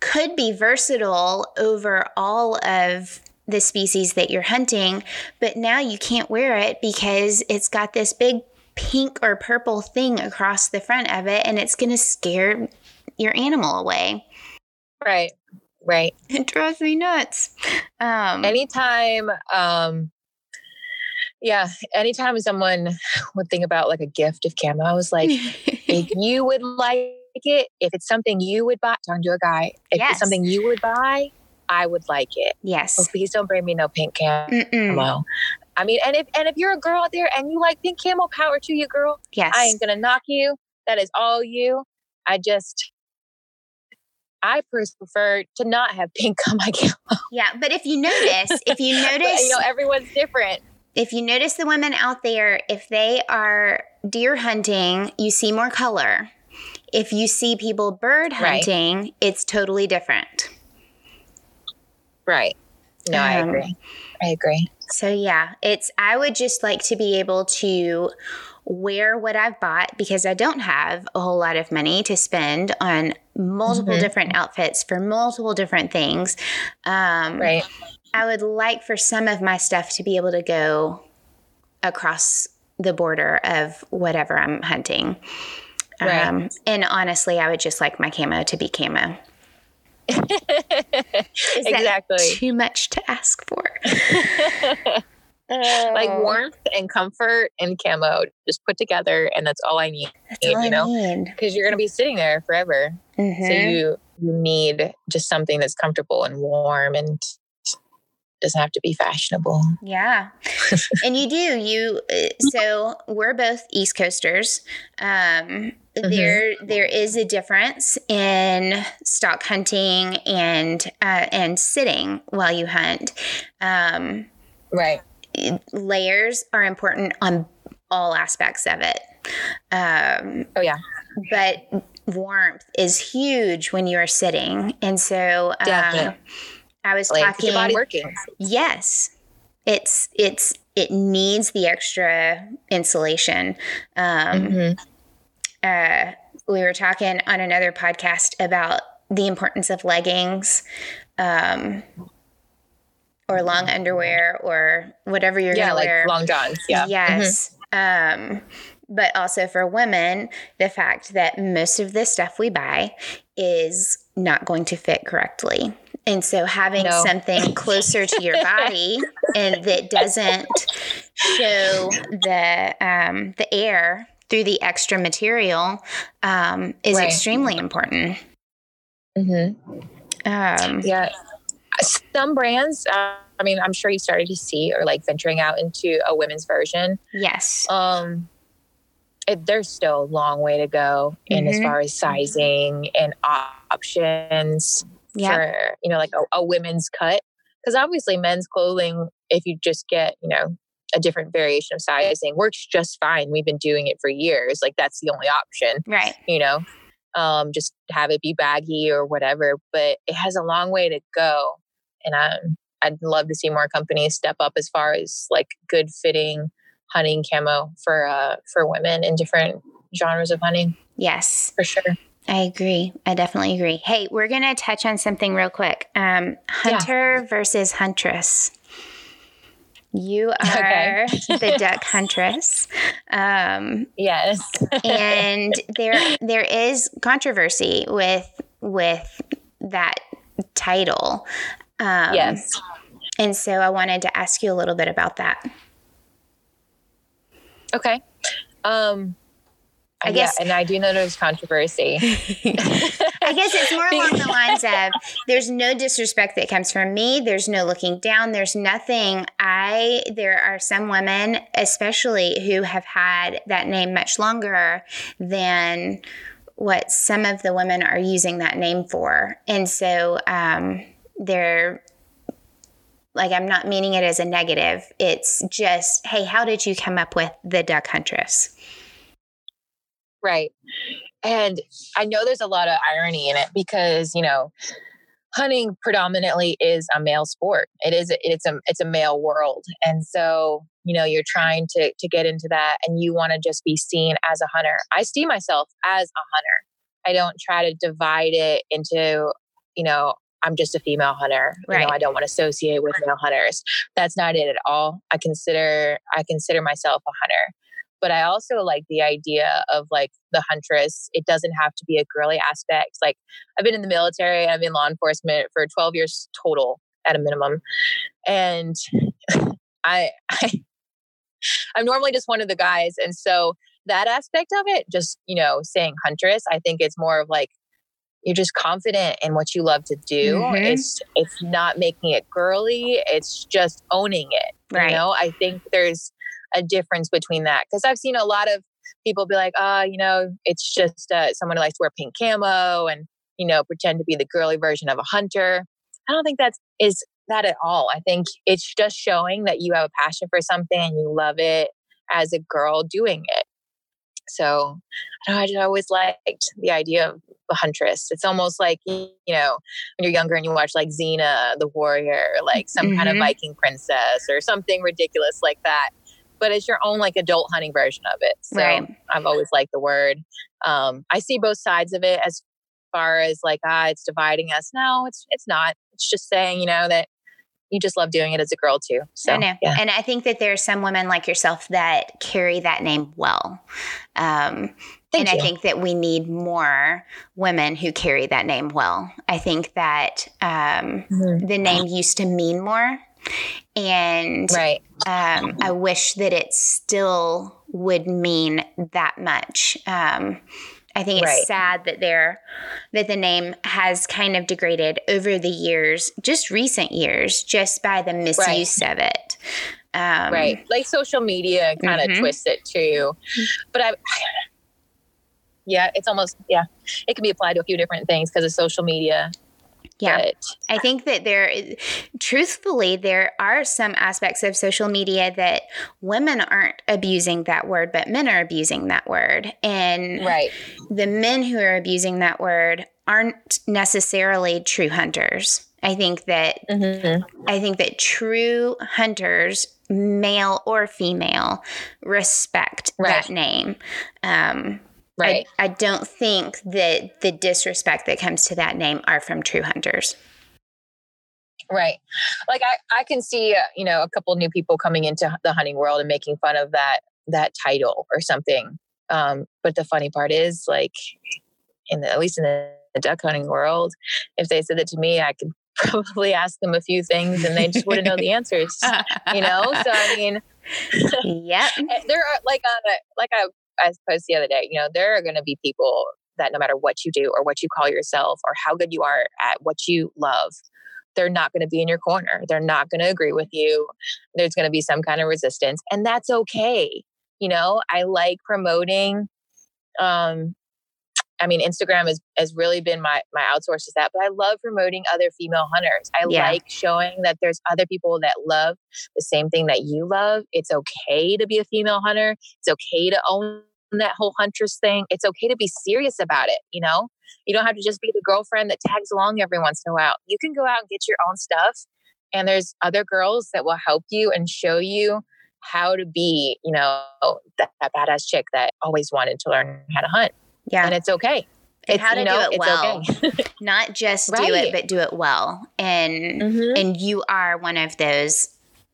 could be versatile over all of the species that you're hunting, but now you can't wear it because it's got this big pink or purple thing across the front of it and it's going to scare your animal away. Right. Right. It drives me nuts. Um, anytime, um, yeah, anytime someone would think about like a gift of camo, I was like, if you would like it, if it's something you would buy, talking to a guy, if Yes. it's something you would buy, I would like it. Oh, yes. please don't bring me no pink camo. I mean, and if and if you're a girl out there and you like pink camo, power to you, girl. Yes. I ain't gonna knock you. That is all you. I just, I prefer to not have pink on my camo. yeah, but if you notice, if you But, notice, you know, everyone's different. if you notice the women out there, if they are deer hunting, you see more color. If you see people bird Right. hunting, it's totally different. Right. No, I Um, agree. I agree. So yeah, it's I would just like to be able to wear what I've bought because I don't have a whole lot of money to spend on multiple Mhm. different outfits for multiple different things. Um, Right. I would like for some of my stuff to be able to go across the border of whatever I'm hunting. Right. Um, and honestly, I would just like my camo to be camo. Exactly. too much to ask for? like Oh. warmth and comfort and camo just put together, and that's all I need. That's all I you know, because you're gonna be sitting there forever. So Mhm. you you need just something that's comfortable and warm and doesn't have to be fashionable. Yeah. and you do. You uh, so we're both East Coasters. Um Mm-hmm. there there is a difference in stock hunting and uh, and sitting while you hunt. Um Right. layers are important on all aspects of it. Um Oh yeah. but warmth is huge when you are sitting. And so um, Definitely. I was Like talking your body working. Yes. It's it's it needs the extra insulation. Um Mhm. Uh we were talking on another podcast about the importance of leggings um or long underwear or whatever you're Yeah, gonna like wear. long johns. Yeah. Mm-hmm. Yes. Um, but also for women, the fact that most of the stuff we buy is not going to fit correctly. And so having No. something closer to your body and that doesn't show the um, the air through the extra material um, is Right. extremely important. Mhm. Um, Yeah. Some brands, uh, I mean, I'm sure you started to see or like venturing out into a women's version. Yes. Um, it, there's still a long way to go in as Mhm. far as sizing and options Yeah. for you know like a, a women's cut because obviously men's clothing if you just get you know a different variation of sizing works just fine we've been doing it for years like that's the only option Right. you know um just have it be baggy or whatever but it has a long way to go and um i'd love to see more companies step up as far as like good fitting hunting camo for uh for women in different genres of hunting Yes. for sure I agree. I definitely agree. Hey, we're going to touch on something real quick. Um, hunter versus huntress. You are Okay. the duck huntress. Um, yes and there there is controversy with with that title. Um, yes And so I wanted to ask you a little bit about that. Okay. Um I guess- guess, and I do know there's controversy. I guess it's more along the lines of there's no disrespect that comes from me. There's no looking down. There's nothing. I, there are some women, especially who have had that name much longer than what some of the women are using that name for. And so um, they're, like, I'm not meaning it as a negative. It's just, hey, how did you come up with the duck huntress? Right. And I know there's a lot of irony in it because, you know, hunting predominantly is a male sport. It is it's a it's a male world. And so, you know, you're trying to to get into that and you want to just be seen as a hunter. I see myself as a hunter. I don't try to divide it into, you know, I'm just a female hunter. Right. You know, I don't want to associate with male hunters. That's not it at all. I consider I consider myself a hunter. But I also like the idea of like the huntress. It doesn't have to be a girly aspect. Like I've been in the military, I've been law enforcement for 12 years total at a minimum. And I, I I'm normally just one of the guys. And so that aspect of it, just, you know, saying huntress, I think it's more of like you're just confident in what you love to do. Mm-hmm. It's it's not making it girly, it's just owning it. Right. You know, I think there's a difference between that because I've seen a lot of people be like, "Ah, oh, you know, it's just uh, someone who likes to wear pink camo and you know pretend to be the girly version of a hunter." I don't think that's is that at all. I think it's just showing that you have a passion for something and you love it as a girl doing it. So I, know, I just always liked the idea of a huntress. It's almost like, you know, when you're younger and you watch like Xena, the warrior, like some mm-hmm. kind of mm-hmm. Viking princess or something ridiculous like that. But it's your own like adult hunting version of it. So right. I've always liked the word. Um, I see both sides of it as far as like, ah, it's dividing us. No, it's it's not. It's just saying, you know, that you just love doing it as a girl too. So, I know. Yeah. And I think that there are some women like yourself that carry that name well. Um, and you. I think that we need more women who carry that name well. I think that um, mm-hmm. the name used to mean more. And right. um, I wish that it still would mean that much. Um, I think it's right. sad that there that the name has kind of degraded over the years, just recent years, just by the misuse right. of it. Um, right, like social media kind of mm-hmm. twists it too. But I, yeah, it's almost yeah, it can be applied to a few different things because of social media. Yeah. But, I think that there, truthfully, there are some aspects of social media that women aren't abusing that word, but men are abusing that word. And right. the men who are abusing that word aren't necessarily true hunters. I think that mm-hmm. I think that true hunters, male or female, respect right. that name. Um, Right. I, I don't think that the disrespect that comes to that name are from true hunters. Right. Like I, I can see, uh, you know, a couple new people coming into the hunting world and making fun of that, that title or something. Um, but the funny part is like, in the, at least in the, the duck hunting world, if they said that to me, I could probably ask them a few things and they just wouldn't know the answers, you know? So, I mean, yep. there are like, a, like I I posted the other day, you know, there are going to be people that no matter what you do or what you call yourself or how good you are at what you love, they're not going to be in your corner. They're not going to agree with you. There's going to be some kind of resistance, and that's okay. You know, I like promoting um, I mean, Instagram has, has really been my, my outsource to that, but I love promoting other female hunters. I yeah. like showing that there's other people that love the same thing that you love. It's okay to be a female hunter. It's okay to own that whole huntress thing. It's okay to be serious about it. You know, you don't have to just be the girlfriend that tags along every once in a while. You can go out and get your own stuff. And there's other girls that will help you and show you how to be, you know, that, that badass chick that always wanted to learn how to hunt. Yeah. And it's okay. And it's, how to you know, do it well. Okay. Not just right. do it, but do it well. And mm-hmm. and you are one of those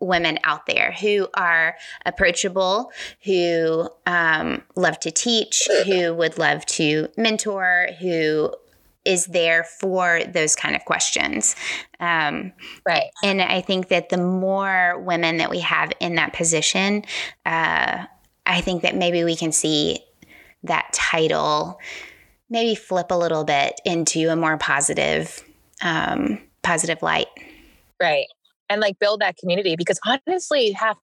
women out there who are approachable, who um, love to teach, who would love to mentor, who is there for those kind of questions. Um, right. And I think that the more women that we have in that position, uh, I think that maybe we can see that title maybe flip a little bit into a more positive um, positive light right and like build that community because honestly half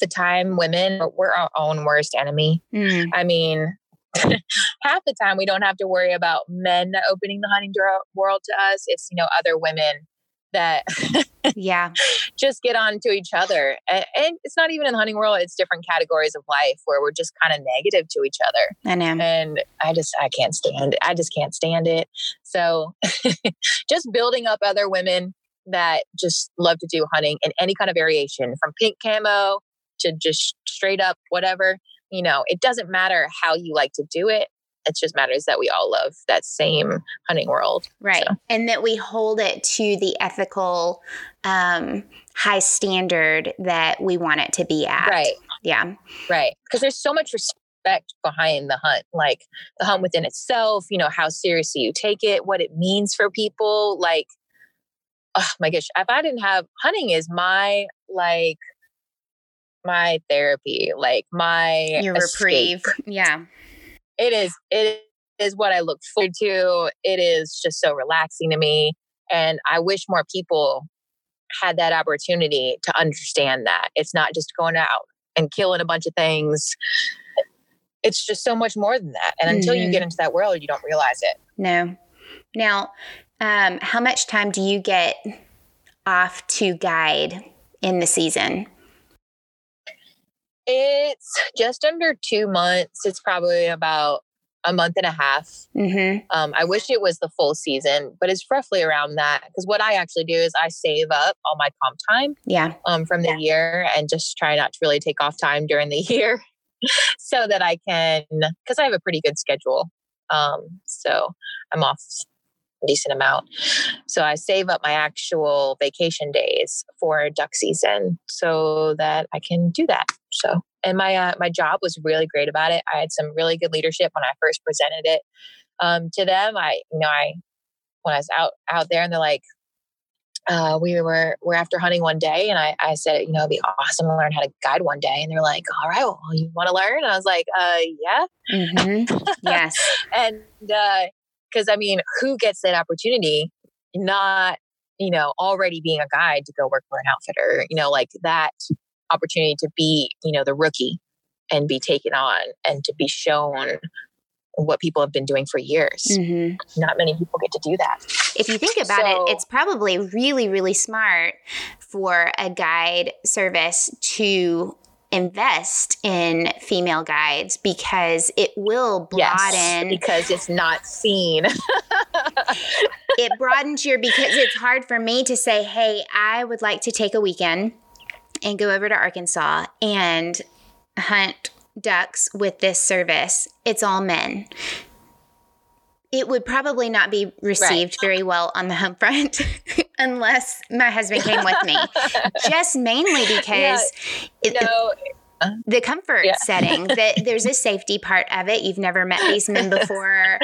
the time women we're our own worst enemy. Mm. i mean half the time we don't have to worry about men opening the hunting world to us. It's you know other women that yeah. just get on to each other. And, and, it's not even in the hunting world it's different categories of life where we're just kind of negative to each other. I know. And i just i can't stand it i just can't stand it. So just building up other women that just love to do hunting in any kind of variation from pink camo to just straight up whatever you know it doesn't matter how you like to do it it just matters that we all love that same hunting world. Right. So. And that we hold it to the ethical um, high standard that we want it to be at. Right. Yeah. Right. Because there's so much respect behind the hunt, like the hunt within itself, you know, how seriously you take it, what it means for people. Like, oh my gosh, if I didn't have hunting is my like my therapy, like my your reprieve. Yeah. It is it is what I look forward to. It is just so relaxing to me. And I wish more people had that opportunity to understand that. It's not just going out and killing a bunch of things. It's just so much more than that. And mm-hmm. until you get mm-hmm. into that world, you don't realize it. No. Now, um, how much time do you get off to guide in the season? It's just under two months. It's probably about a month and a half. Mm-hmm. Um, I wish it was the full season, but it's roughly around that. Because what I actually do is I save up all my comp time, yeah, um, from the yeah. year, and just try not to really take off time during the year, so that I can. Because I have a pretty good schedule, um, so I'm off decent amount. So I save up my actual vacation days for duck season, so that I can do that. So and my uh, my job was really great about it. I had some really good leadership when I first presented it um, to them. I you know I when I was out out there and they're like, uh, we were we're after hunting one day, and I I said you know it'd be awesome to learn how to guide one day, and they're like, all right, well you want to learn? And I was like, uh, yeah, mm-hmm. yes, and because I mean, who gets that opportunity? Not you know already being a guide to go work for an outfitter, you know like that opportunity to be, you know, the rookie and be taken on and to be shown what people have been doing for years. Mm-hmm. Not many people get to do that. If you think about so, it, it's probably really, really smart for a guide service to invest in female guides because it will broaden yes, because it's not seen. it broadens your because it's hard for me to say, "Hey, I would like to take a weekend and go over to Arkansas and hunt ducks with this service, it's all men. It would probably not be received right. very well on the home front unless my husband came with me. Just mainly because yeah, no, the comfort yeah. setting that there's a safety part of it you've never met these men before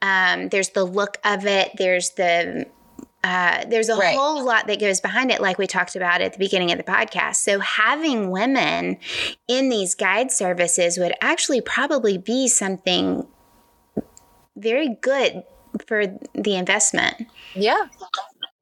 um, there's the look of it there's the uh, there's a right. whole lot that goes behind it, like we talked about at the beginning of the podcast. So, having women in these guide services would actually probably be something very good for the investment. Yeah.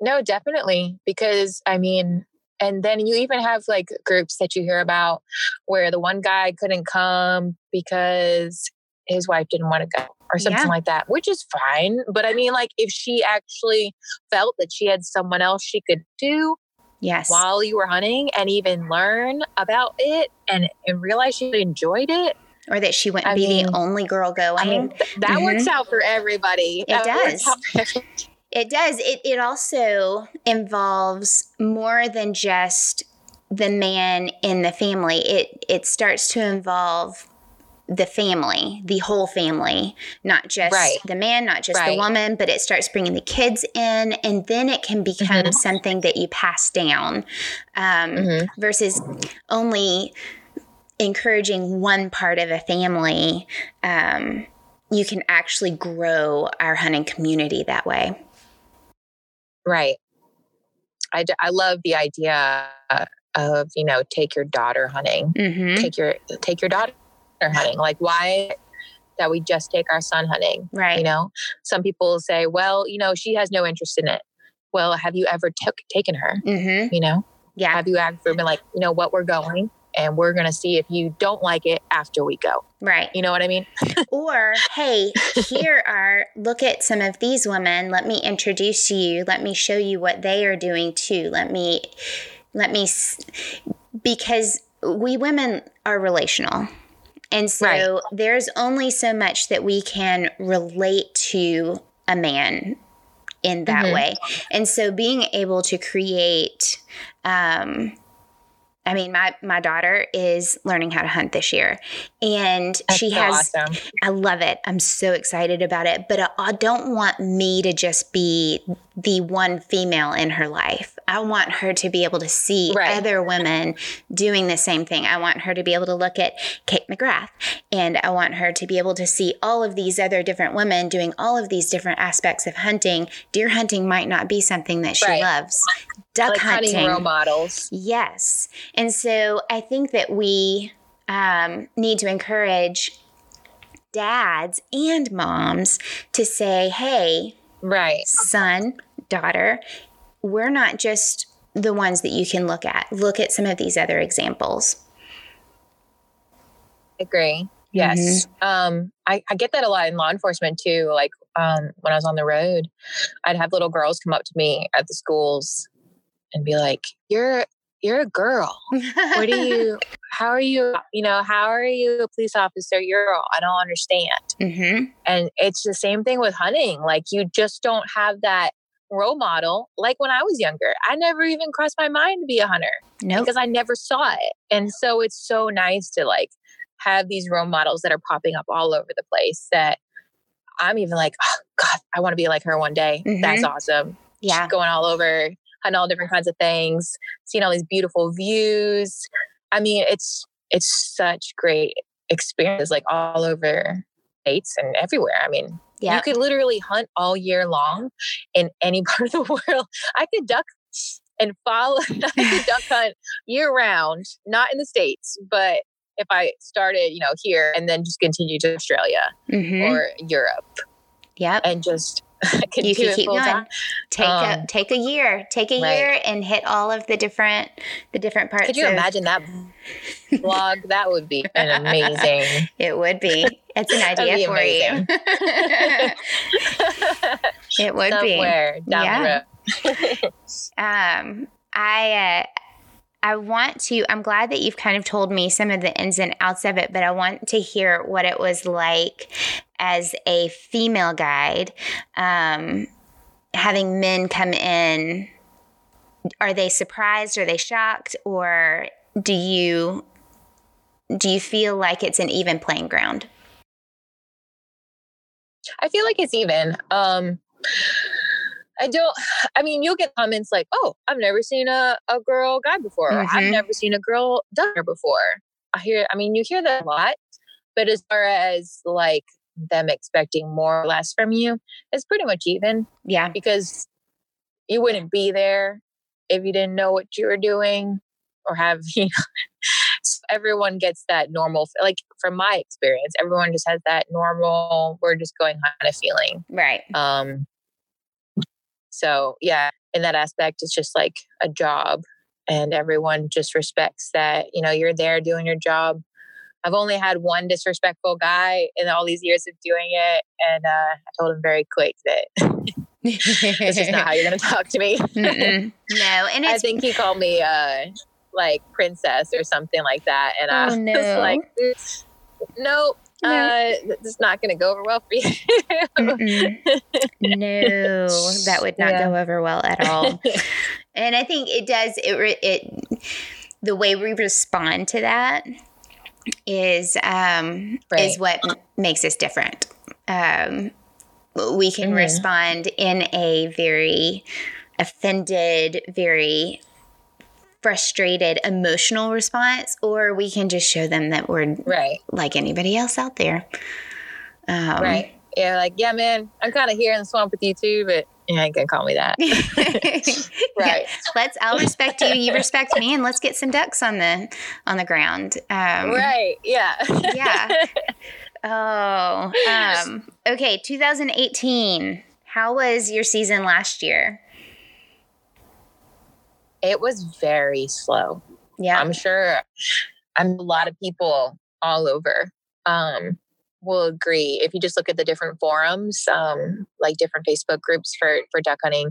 No, definitely. Because, I mean, and then you even have like groups that you hear about where the one guy couldn't come because his wife didn't want to go or something yeah. like that, which is fine. But I mean, like, if she actually felt that she had someone else she could do yes while you were hunting and even learn about it and, and realize she enjoyed it or that she wouldn't I be mean, the only girl going. I mean, th- that mm-hmm. works out for everybody. It that does. it does. It it also involves more than just the man in the family. It it starts to involve the family, the whole family, not just right. the man, not just right. the woman, but it starts bringing the kids in, and then it can become mm-hmm. something that you pass down um, mm-hmm. versus only encouraging one part of a family. Um, you can actually grow our hunting community that way. Right. I, I love the idea of you know take your daughter hunting mm-hmm. take your take your daughter hunting. Like, why that we just take our son hunting? Right. You know, some people say, well, you know, she has no interest in it. Well, have you ever took taken her? Mm-hmm. You know, yeah. Have you ever been like, you know, what we're going? And we're going to see if you don't like it after we go. Right. You know what I mean? or, hey, here are, look at some of these women. Let me introduce you. Let me show you what they are doing too. Let me, let me, because we women are relational. And so right. there's only so much that we can relate to a man in that mm-hmm. way. And so being able to create um, I mean, my my daughter is learning how to hunt this year, and That's she so has. awesome. I love it. I'm so excited about it. But I, I don't want me to just be the one female in her life. I want her to be able to see Right. other women doing the same thing. I want her to be able to look at Kate McGrath, and I want her to be able to see all of these other different women doing all of these different aspects of hunting. Deer hunting might not be something that she Right. loves. Duck like hunting. hunting role models. Yes. And so I think that we um, need to encourage dads and moms to say, hey, Right. son, daughter, we're not just the ones that you can look at. Look at some of these other examples. agree. Yes. Um, I, I get that a lot in law enforcement too. Like um, when I was on the road, I'd have little girls come up to me at the schools and be like, "You're you're a girl. What do you? How are you? You know, how are you a police officer? You're a girl. I don't understand." hmm And it's the same thing with hunting. Like you just don't have that role model. Like when I was younger, I never even crossed my mind to be a hunter Nope. because I never saw it. And so it's so nice to like have these role models that are popping up all over the place that I'm even like, oh God, I want to be like her one day. That's awesome. Yeah. She's going all over, hunting all different kinds of things, seeing all these beautiful views. I mean, it's it's such great experience, like all over states and everywhere. I mean, Yeah. you could literally hunt all year long in any part of the world. I could duck and follow, I could duck hunt year round, not in the States, but if I started, you know, here and then just continue to Australia hmm or Europe Yeah. and just could You can keep going. time. Take a um, take a year. Take a right. year and hit all of the different the different parts. Could you of- imagine that blog? That would be an amazing. It would be. It's an idea for amazing. you. it would be. Somewhere down Yeah. the road. um, I uh, I want to. I'm glad that you've kind of told me some of the ins and outs of it, but I want to hear what it was like as a female guide, um, having men come in. Are they surprised? Are they shocked? Or do you do you feel like it's an even playing ground? I feel like it's even. Um, I don't. I mean, you'll get comments like, "Oh, I've never seen a, a girl guy before. or, I've never seen a girl ducker before." I hear. I mean, you hear that a lot, but as far as like them expecting more or less from you, it's pretty much even Yeah. because you wouldn't be there if you didn't know what you were doing or have you know so everyone gets that normal like from my experience everyone just has that normal we're just going on a feeling Right. um so yeah in that aspect it's just like a job and everyone just respects that you know you're there doing your job. I've only had one disrespectful guy in all these years of doing it and uh, i told him very quick that this is not how you're going to talk to me. No, and I think he called me uh like princess or something like that, and I Oh, was like, "Mm, "Nope, No. Uh, th- this is not going to go over well for you." No, that would not Yeah. go over well at all. and I think it does. It it the way we respond to that is um, is what makes us different. Um, we can Mhm. respond in a very offended, very frustrated, emotional response, or we can just show them that we're right, like anybody else out there. Um, right. Yeah, like yeah, man, I'm kind of here in the swamp with you too, but you ain't gonna call me that, right? let's I'll respect you, you respect me, and let's get some ducks on the on the ground. Um, right? Yeah, Yeah. Oh, um, okay. 2018. How was your season last year? It was very slow. Yeah. I'm sure I'm a lot of people all over um, will agree. If you just look at the different forums, um, like different Facebook groups for for duck hunting,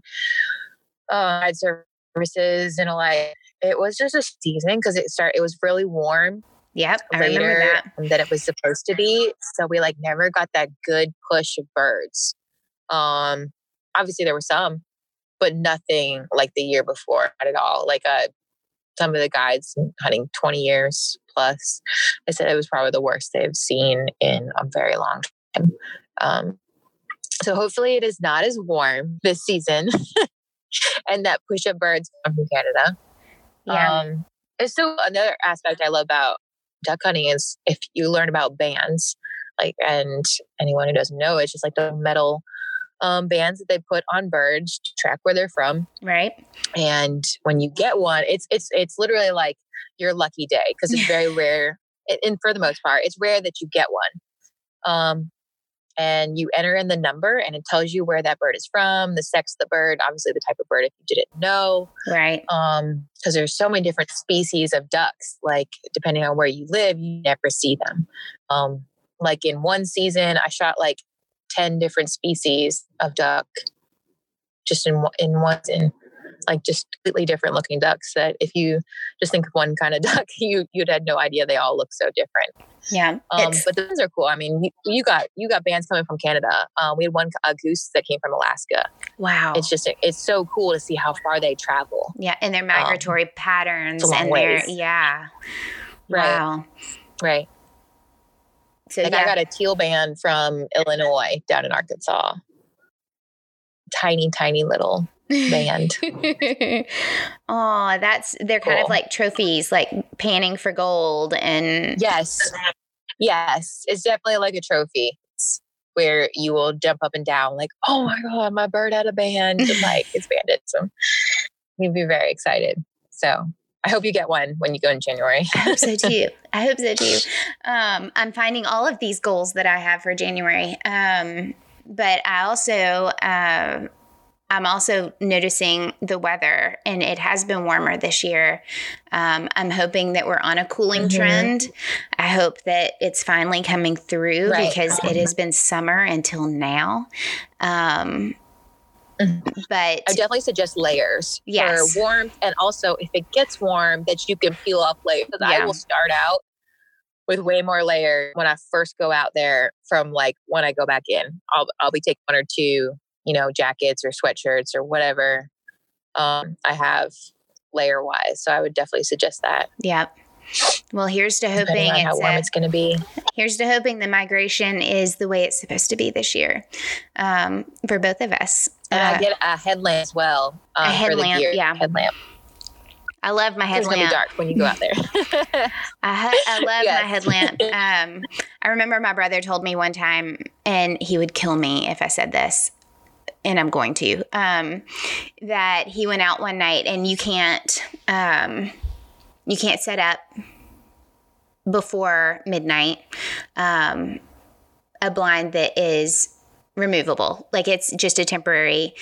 uh, services, and like it was just a season because it started. It was really warm yep. I remember later that. than it was supposed to be, so we like never got that good push of birds. Um, obviously there were some, but nothing like the year before, at all. Like uh some of the guides hunting 20 years plus, I said it was probably the worst they've seen in a very long time. Um, so hopefully it is not as warm this season and that push up birds come from Canada. Yeah. Um, and so another aspect I love about duck hunting is if you learn about bands, like, and anyone who doesn't know, it's just like the metal um, bands that they put on birds to track where they're from. right. And when you get one, it's it's it's literally like your lucky day because it's very rare. And and for the most part, it's rare that you get one. Um, and you enter in the number, and it tells you where that bird is from, the sex of the bird, obviously the type of bird if you didn't know. Right. Um, because there's so many different species of ducks. Like depending on where you live, you never see them. Um, like in one season, I shot like ten different species of duck, just in one- in one in like just completely different looking ducks. That if you just think of one kind of duck, you you'd had no idea they all look so different. Yeah. Um, but those are cool. I mean, you, you got you got bands coming from Canada. Um, we had one a goose that came from Alaska. wow. It's just it's so cool to see how far they travel. yeah. And their migratory patterns Um, long and their, yeah. Right. Wow. Right. So, Like yeah. I got a teal band from Illinois down in Arkansas. Tiny, tiny little band. oh, that's they're kind of like trophies, like panning for gold and yes. Yes. It's definitely like a trophy. Where you will jump up and down, like, oh my God, my bird had a band. And like it's banded. So you'd be very excited. So I hope you get one when you go in January. I hope so too. I hope so too. Um, I'm finding all of these goals that I have for January. Um, but I also, um, I'm also noticing the weather, and it has been warmer this year. Um, I'm hoping that we're on a cooling Mhm. trend. I hope that it's finally coming through Right. because it has been summer until now. Um. But I definitely suggest layers Yes. for warmth, and also if it gets warm, that you can peel off layers. Because Yeah. I will start out with way more layers when I first go out there from like when I go back in. I'll I'll be taking one or two, you know, jackets or sweatshirts or whatever um, I have layer wise. So I would definitely suggest that. Yep. Well, here's to hoping how warm a- it's going to be. Here's to hoping the migration is the way it's supposed to be this year um, for both of us. And Uh, I get a headlamp as well. Um, for headlamp, yeah. Headlamp. I love my headlamp. It's going to be dark when you go out there. I, I love Yes. my headlamp. Um, I remember my brother told me one time, and he would kill me if I said this, and I'm going to, um, that he went out one night and you can't, um, you can't set up before midnight um, a blind that is removable. Like it's just a temporary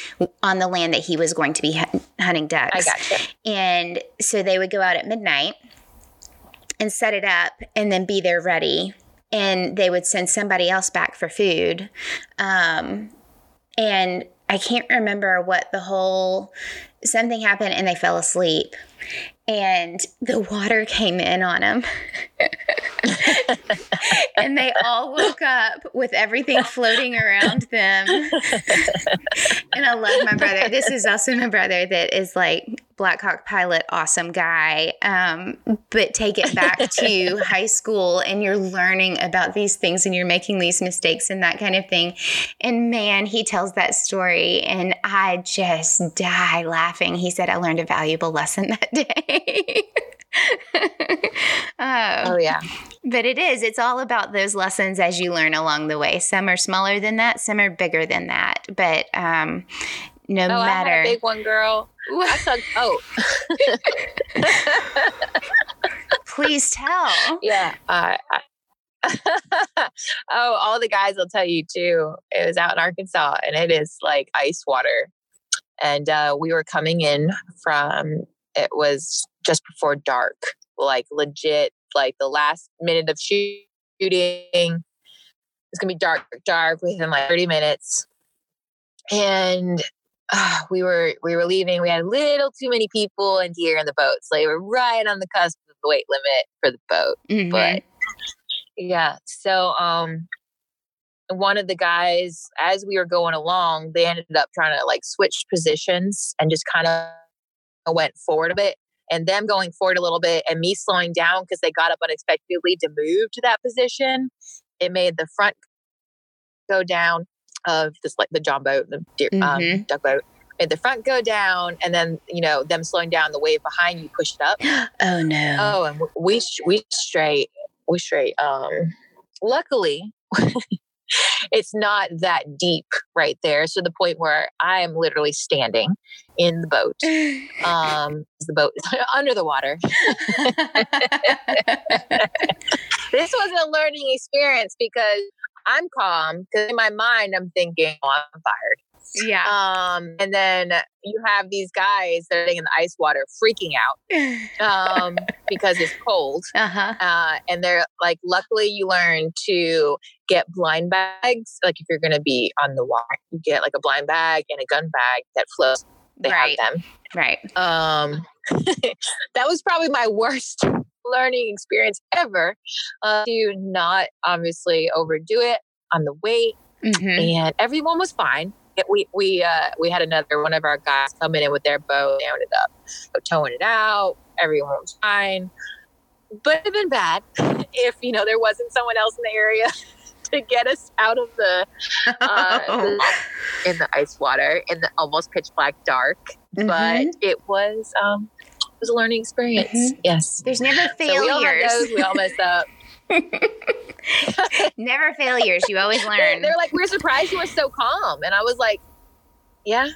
on the land that he was going to be hunting ducks. I gotcha. And so they would go out at midnight and set it up and then be there ready. And they would send somebody else back for food. Um, and I can't remember what the whole something happened and they fell asleep. And the water came in on them. and they all woke up with everything floating around them. and I love my brother. This is also my brother that is like Black Hawk pilot, awesome guy. Um, but take it back to high school and you're learning about these things and you're making these mistakes and that kind of thing. And man, he tells that story and I just die laughing. He said, I learned a valuable lesson that day. oh, Oh yeah. but it is. It's all about those lessons as you learn along the way. Some are smaller than that, some are bigger than that. But um, no Oh, I had matter. a big one, girl. Ooh, I sucked. Oh, Please tell. yeah. Uh, I- oh, all the guys will tell you too. It was out in Arkansas, and it is like ice water. And uh, we were coming in from. It was just before dark, like legit, like the last minute of shooting. It's gonna be dark, dark within like thirty minutes. And uh, we were we were leaving. We had a little too many people and gear in the boat, so we were right on the cusp of the weight limit for the boat. Mhm. But yeah, so um, one of the guys, as we were going along, they ended up trying to like switch positions and just kind of went forward a bit. and them going forward a little bit and me slowing down because they got up unexpectedly to move to that position, it made the front go down of this like the john boat, the deer, um, Mhm. duck boat. Made the front go down, and then you know them slowing down. The wave behind you pushed up. Oh no. Oh, and we we straight we straight. Um, luckily, it's not that deep right there. So the point where I am literally standing in the boat. Um, the boat is under the water. This was a learning experience because I'm calm because in my mind I'm thinking, oh, I'm fired. yeah. Um, and then you have these guys that are in the ice water freaking out um, because it's cold. uh-huh. Uh, and they're like, luckily, you learn to get blind bags. Like, if you're going to be on the water, you get like a blind bag and a gun bag that floats. They Right. have them. Right. Um, that was probably my worst learning experience ever. Uh, to not obviously overdo it on the weight, Mhm. and everyone was fine. We we uh, we had another one of our guys coming in with their boat. They ended up towing it out. Everyone was fine, but it'd been bad if you know there wasn't someone else in the area to get us out of the uh, the- in the ice water in the almost pitch black dark. But Mhm. it was um it was a learning experience. Mhm. Yes. There's never So we all had failures. those. We all mess up. never failures. You always learn. They're like, "We're surprised you were so calm," and I was like, "Yeah,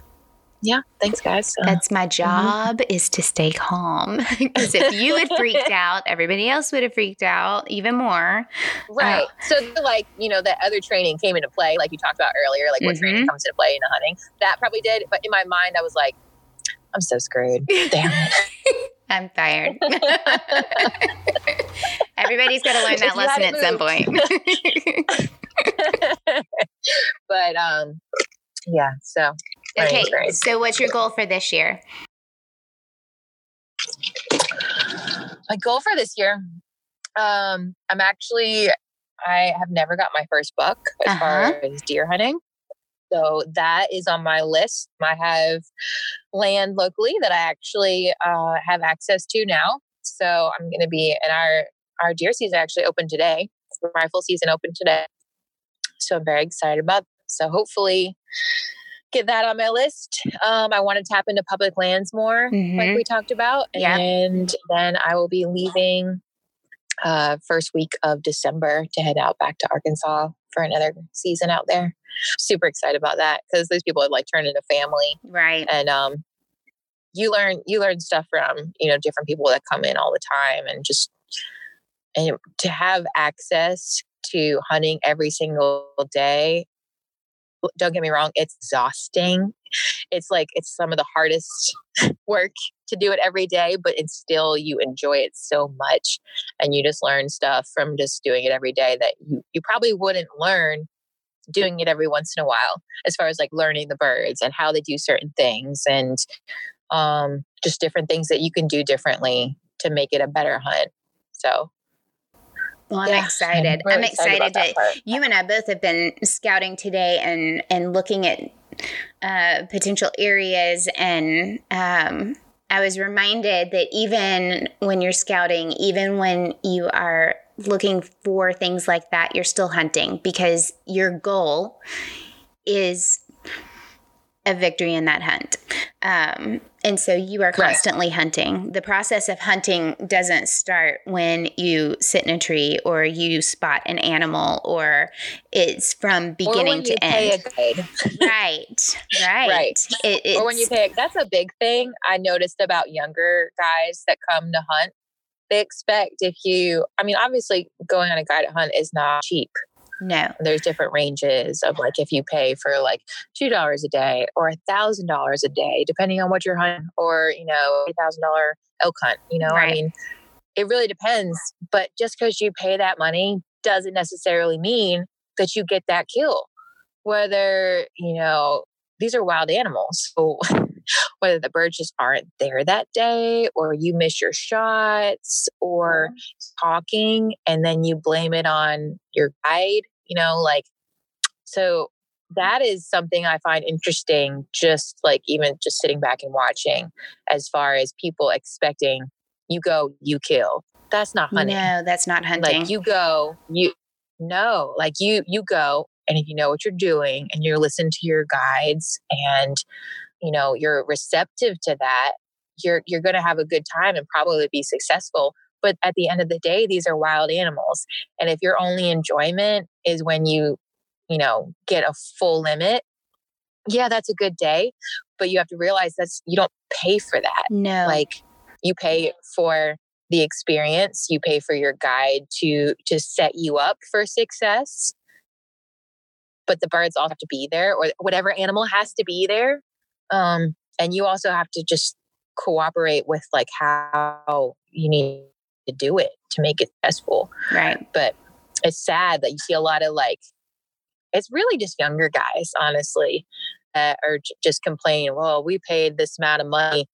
yeah, thanks, guys." Uh, That's my job is to stay calm. Because if you had freaked out, everybody else would have freaked out even more. right. So, like, you know, that other training came into play, like you talked about earlier, like what training Mhm. comes into play in the hunting. That probably did, but in my mind, I was like, "I'm so screwed." Damn. I'm fired. Everybody's got to learn that lesson at some point. but um, yeah. So okay, so what's your goal for this year? my goal for this year um i'm actually i have never got my first buck as far Uh-huh. as deer hunting so that is on my list i have land locally that i actually uh, have access to now so i'm going to be and our our deer season actually opened today rifle season opened today so i'm very excited about that. so hopefully get that on my list um, i want to tap into public lands more like Mhm. we talked about. Yeah. And then I will be leaving uh, first week of December to head out back to Arkansas for another season out there. Super excited about that because those people have like turned into family, Right. and um, you learn you learn stuff from you know different people that come in all the time, and just and to have access to hunting every single day. Don't get me wrong, it's exhausting. It's like it's some of the hardest work to do it every day, but it's still you enjoy it so much and you just learn stuff from just doing it every day that you, you probably wouldn't learn doing it every once in a while, as far as like learning the birds and how they do certain things and um, just different things that you can do differently to make it a better hunt. So Well, I'm yeah, excited. really I'm excited, about that to. You and I both have been scouting today and and looking at uh, potential areas, and um, I was reminded that even when you're scouting, even when you are looking for things like that, you're still hunting because your goal is a victory in that hunt. Um, and so you are Right. constantly hunting. The process of hunting doesn't start when you sit in a tree or you spot an animal or it's from beginning to pay end. a guide. right, right. Right. It, or when you pay that's a big thing i noticed about younger guys that come to hunt they expect if you i mean obviously going on a guided hunt is not cheap no. there's different ranges of like if you pay for like two dollars a day or a thousand dollars a day depending on what you're hunting or you know a thousand dollar elk hunt you know Right. i mean it really depends but just because you pay that money doesn't necessarily mean that you get that kill whether you know these are wild animals so whether the birds just aren't there that day or you miss your shots or talking and then you blame it on your guide you know like so that mm-hmm. is something I find interesting, just like even just sitting back and watching, as far as people expecting you go, you kill. That's not hunting. No, that's not hunting. Like you go, you no, like you you go, and if you know what you're doing, and you listen to your guides, and you know you're receptive to that, you're you're going to have a good time and probably be successful. But at the end of the day, these are wild animals, and if your only enjoyment is when you you know, get a full limit, yeah, that's a good day. But you have to realize that's you don't pay for that. No. Like you pay for the experience, you pay for your guide to to set you up for success. But the birds all have to be there, or whatever animal has to be there. Um, and you also have to just cooperate with like how you need to do it to make it successful. Right. But it's sad that you see a lot of like it's really just younger guys, honestly, that are j- just complaining, well, we paid this amount of money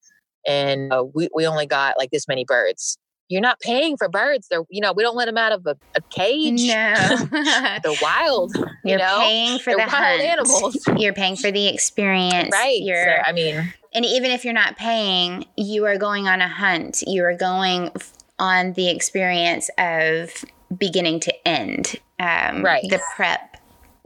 and uh, we, we only got like this many birds. You're not paying for birds. They're, you know, we don't let them out of a, a cage. No. They're wild. You You're know? paying for They're the wild hunt. animals. You're paying for the experience. Right. You're, So, I mean, and even if you're not paying, you are going on a hunt. You are going on the experience of beginning to end. Um, Right. The prep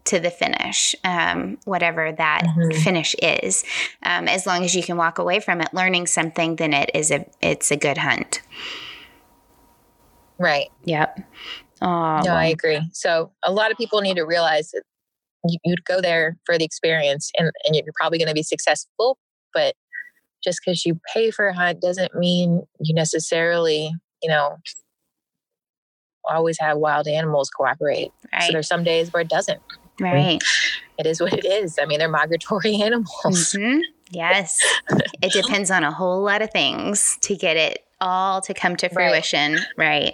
to the finish, um, whatever that Mhm. finish is. Um, as long as you can walk away from it learning something, then it is a it's a good hunt. Right. Yep. Oh, No, I agree. So a lot of people need to realize that you, you'd go there for the experience and, and you're probably going to be successful. But just because you pay for a hunt doesn't mean you necessarily, you know, always have wild animals cooperate. So there's some days where it doesn't. right. It is what it is. I mean, they're migratory animals. hmm Yes. it depends on a whole lot of things to get it all to come to fruition. Right.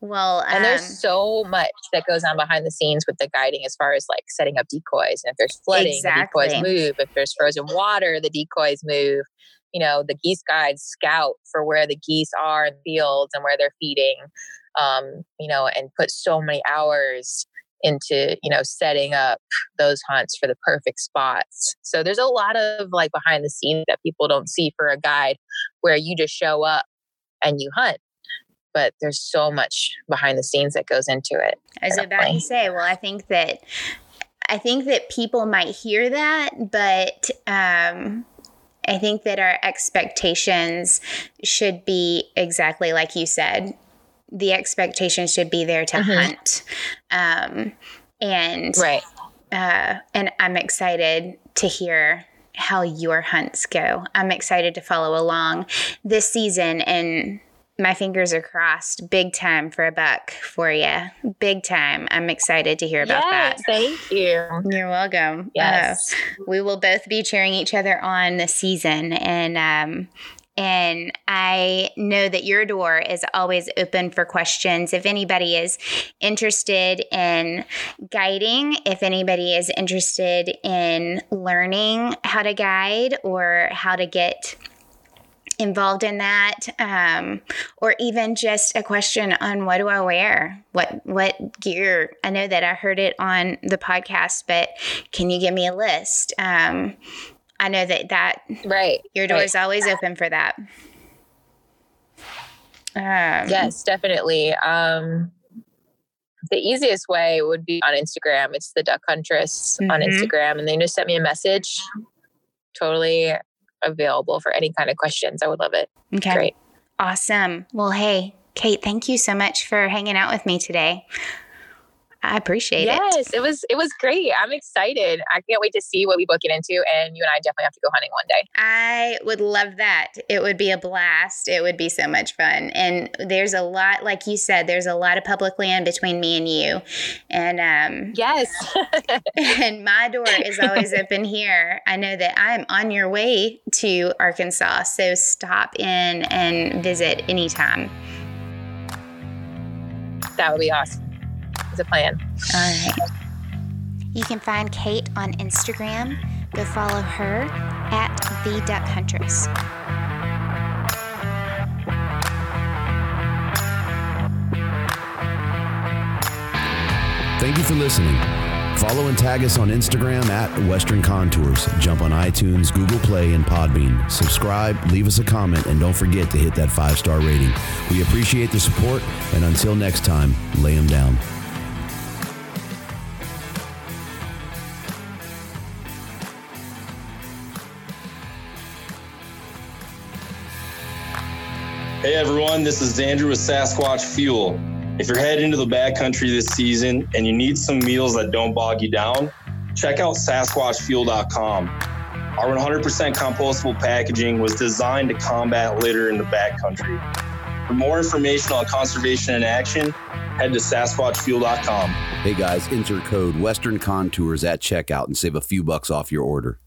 Well, And um, there's so much that goes on behind the scenes with the guiding as far as like setting up decoys. And if there's flooding, the decoys move. If there's frozen water, the decoys move. You know, the geese guides scout for where the geese are in the fields and where they're feeding. Um, you know, and put so many hours into, you know, setting up those hunts for the perfect spots. So there's a lot of like behind the scenes that people don't see for a guide where you just show up and you hunt but there's so much behind the scenes that goes into it. I was about to say, well, I think that I think that people might hear that, but um, I think that our expectations should be exactly like you said. The expectation should be there to Mhm. hunt, um, and Right. uh, and I'm excited to hear how your hunts go. I'm excited to follow along this season, and my fingers are crossed big time for a buck for you. Big time. I'm excited to hear about yes, thank you. You're welcome. Yes. Uh, we will both be cheering each other on this season, and um, and I know that your door is always open for questions. If anybody is interested in guiding, if anybody is interested in learning how to guide or how to get involved in that um, or even just a question on what do i wear? What what gear? I know that i heard it on the podcast but can you give me a list? Um, i know that that Right. your door right. is always open for that um, Yes, definitely. Um, the easiest way would be on Instagram. It's the Duck Huntress on Mhm. Instagram, and they just sent me a message. Totally available for any kind of questions. I would love it. okay Great. awesome well hey kate thank you so much for hanging out with me today i appreciate it Yes, it was it was great. I'm excited. I can't wait to see what we both get into, and you and I definitely have to go hunting one day. I would love that. It would be a blast. It would be so much fun. And there's a lot, like you said, there's a lot of public land between me and you. And um Yes. and my door is always open here. I know that I'm on your way to Arkansas, so stop in and visit anytime. that would be awesome. It's a plan. All right. You can find Kate on Instagram. Go follow her at the Duck Huntress. Thank you for listening. Follow and tag us on Instagram at Western Contours. Jump on iTunes, Google Play, and Podbean. Subscribe, leave us a comment, and don't forget to hit that five star rating. We appreciate the support, and until next time, lay them down. Hey everyone, this is Andrew with Sasquatch Fuel. If you're heading into the backcountry this season and you need some meals that don't bog you down, check out SasquatchFuel.com. Our 100% compostable packaging was designed to combat litter in the backcountry. For more information on conservation in action, head to SasquatchFuel.com. Hey guys, enter code Western Contours at checkout and save a few bucks off your order.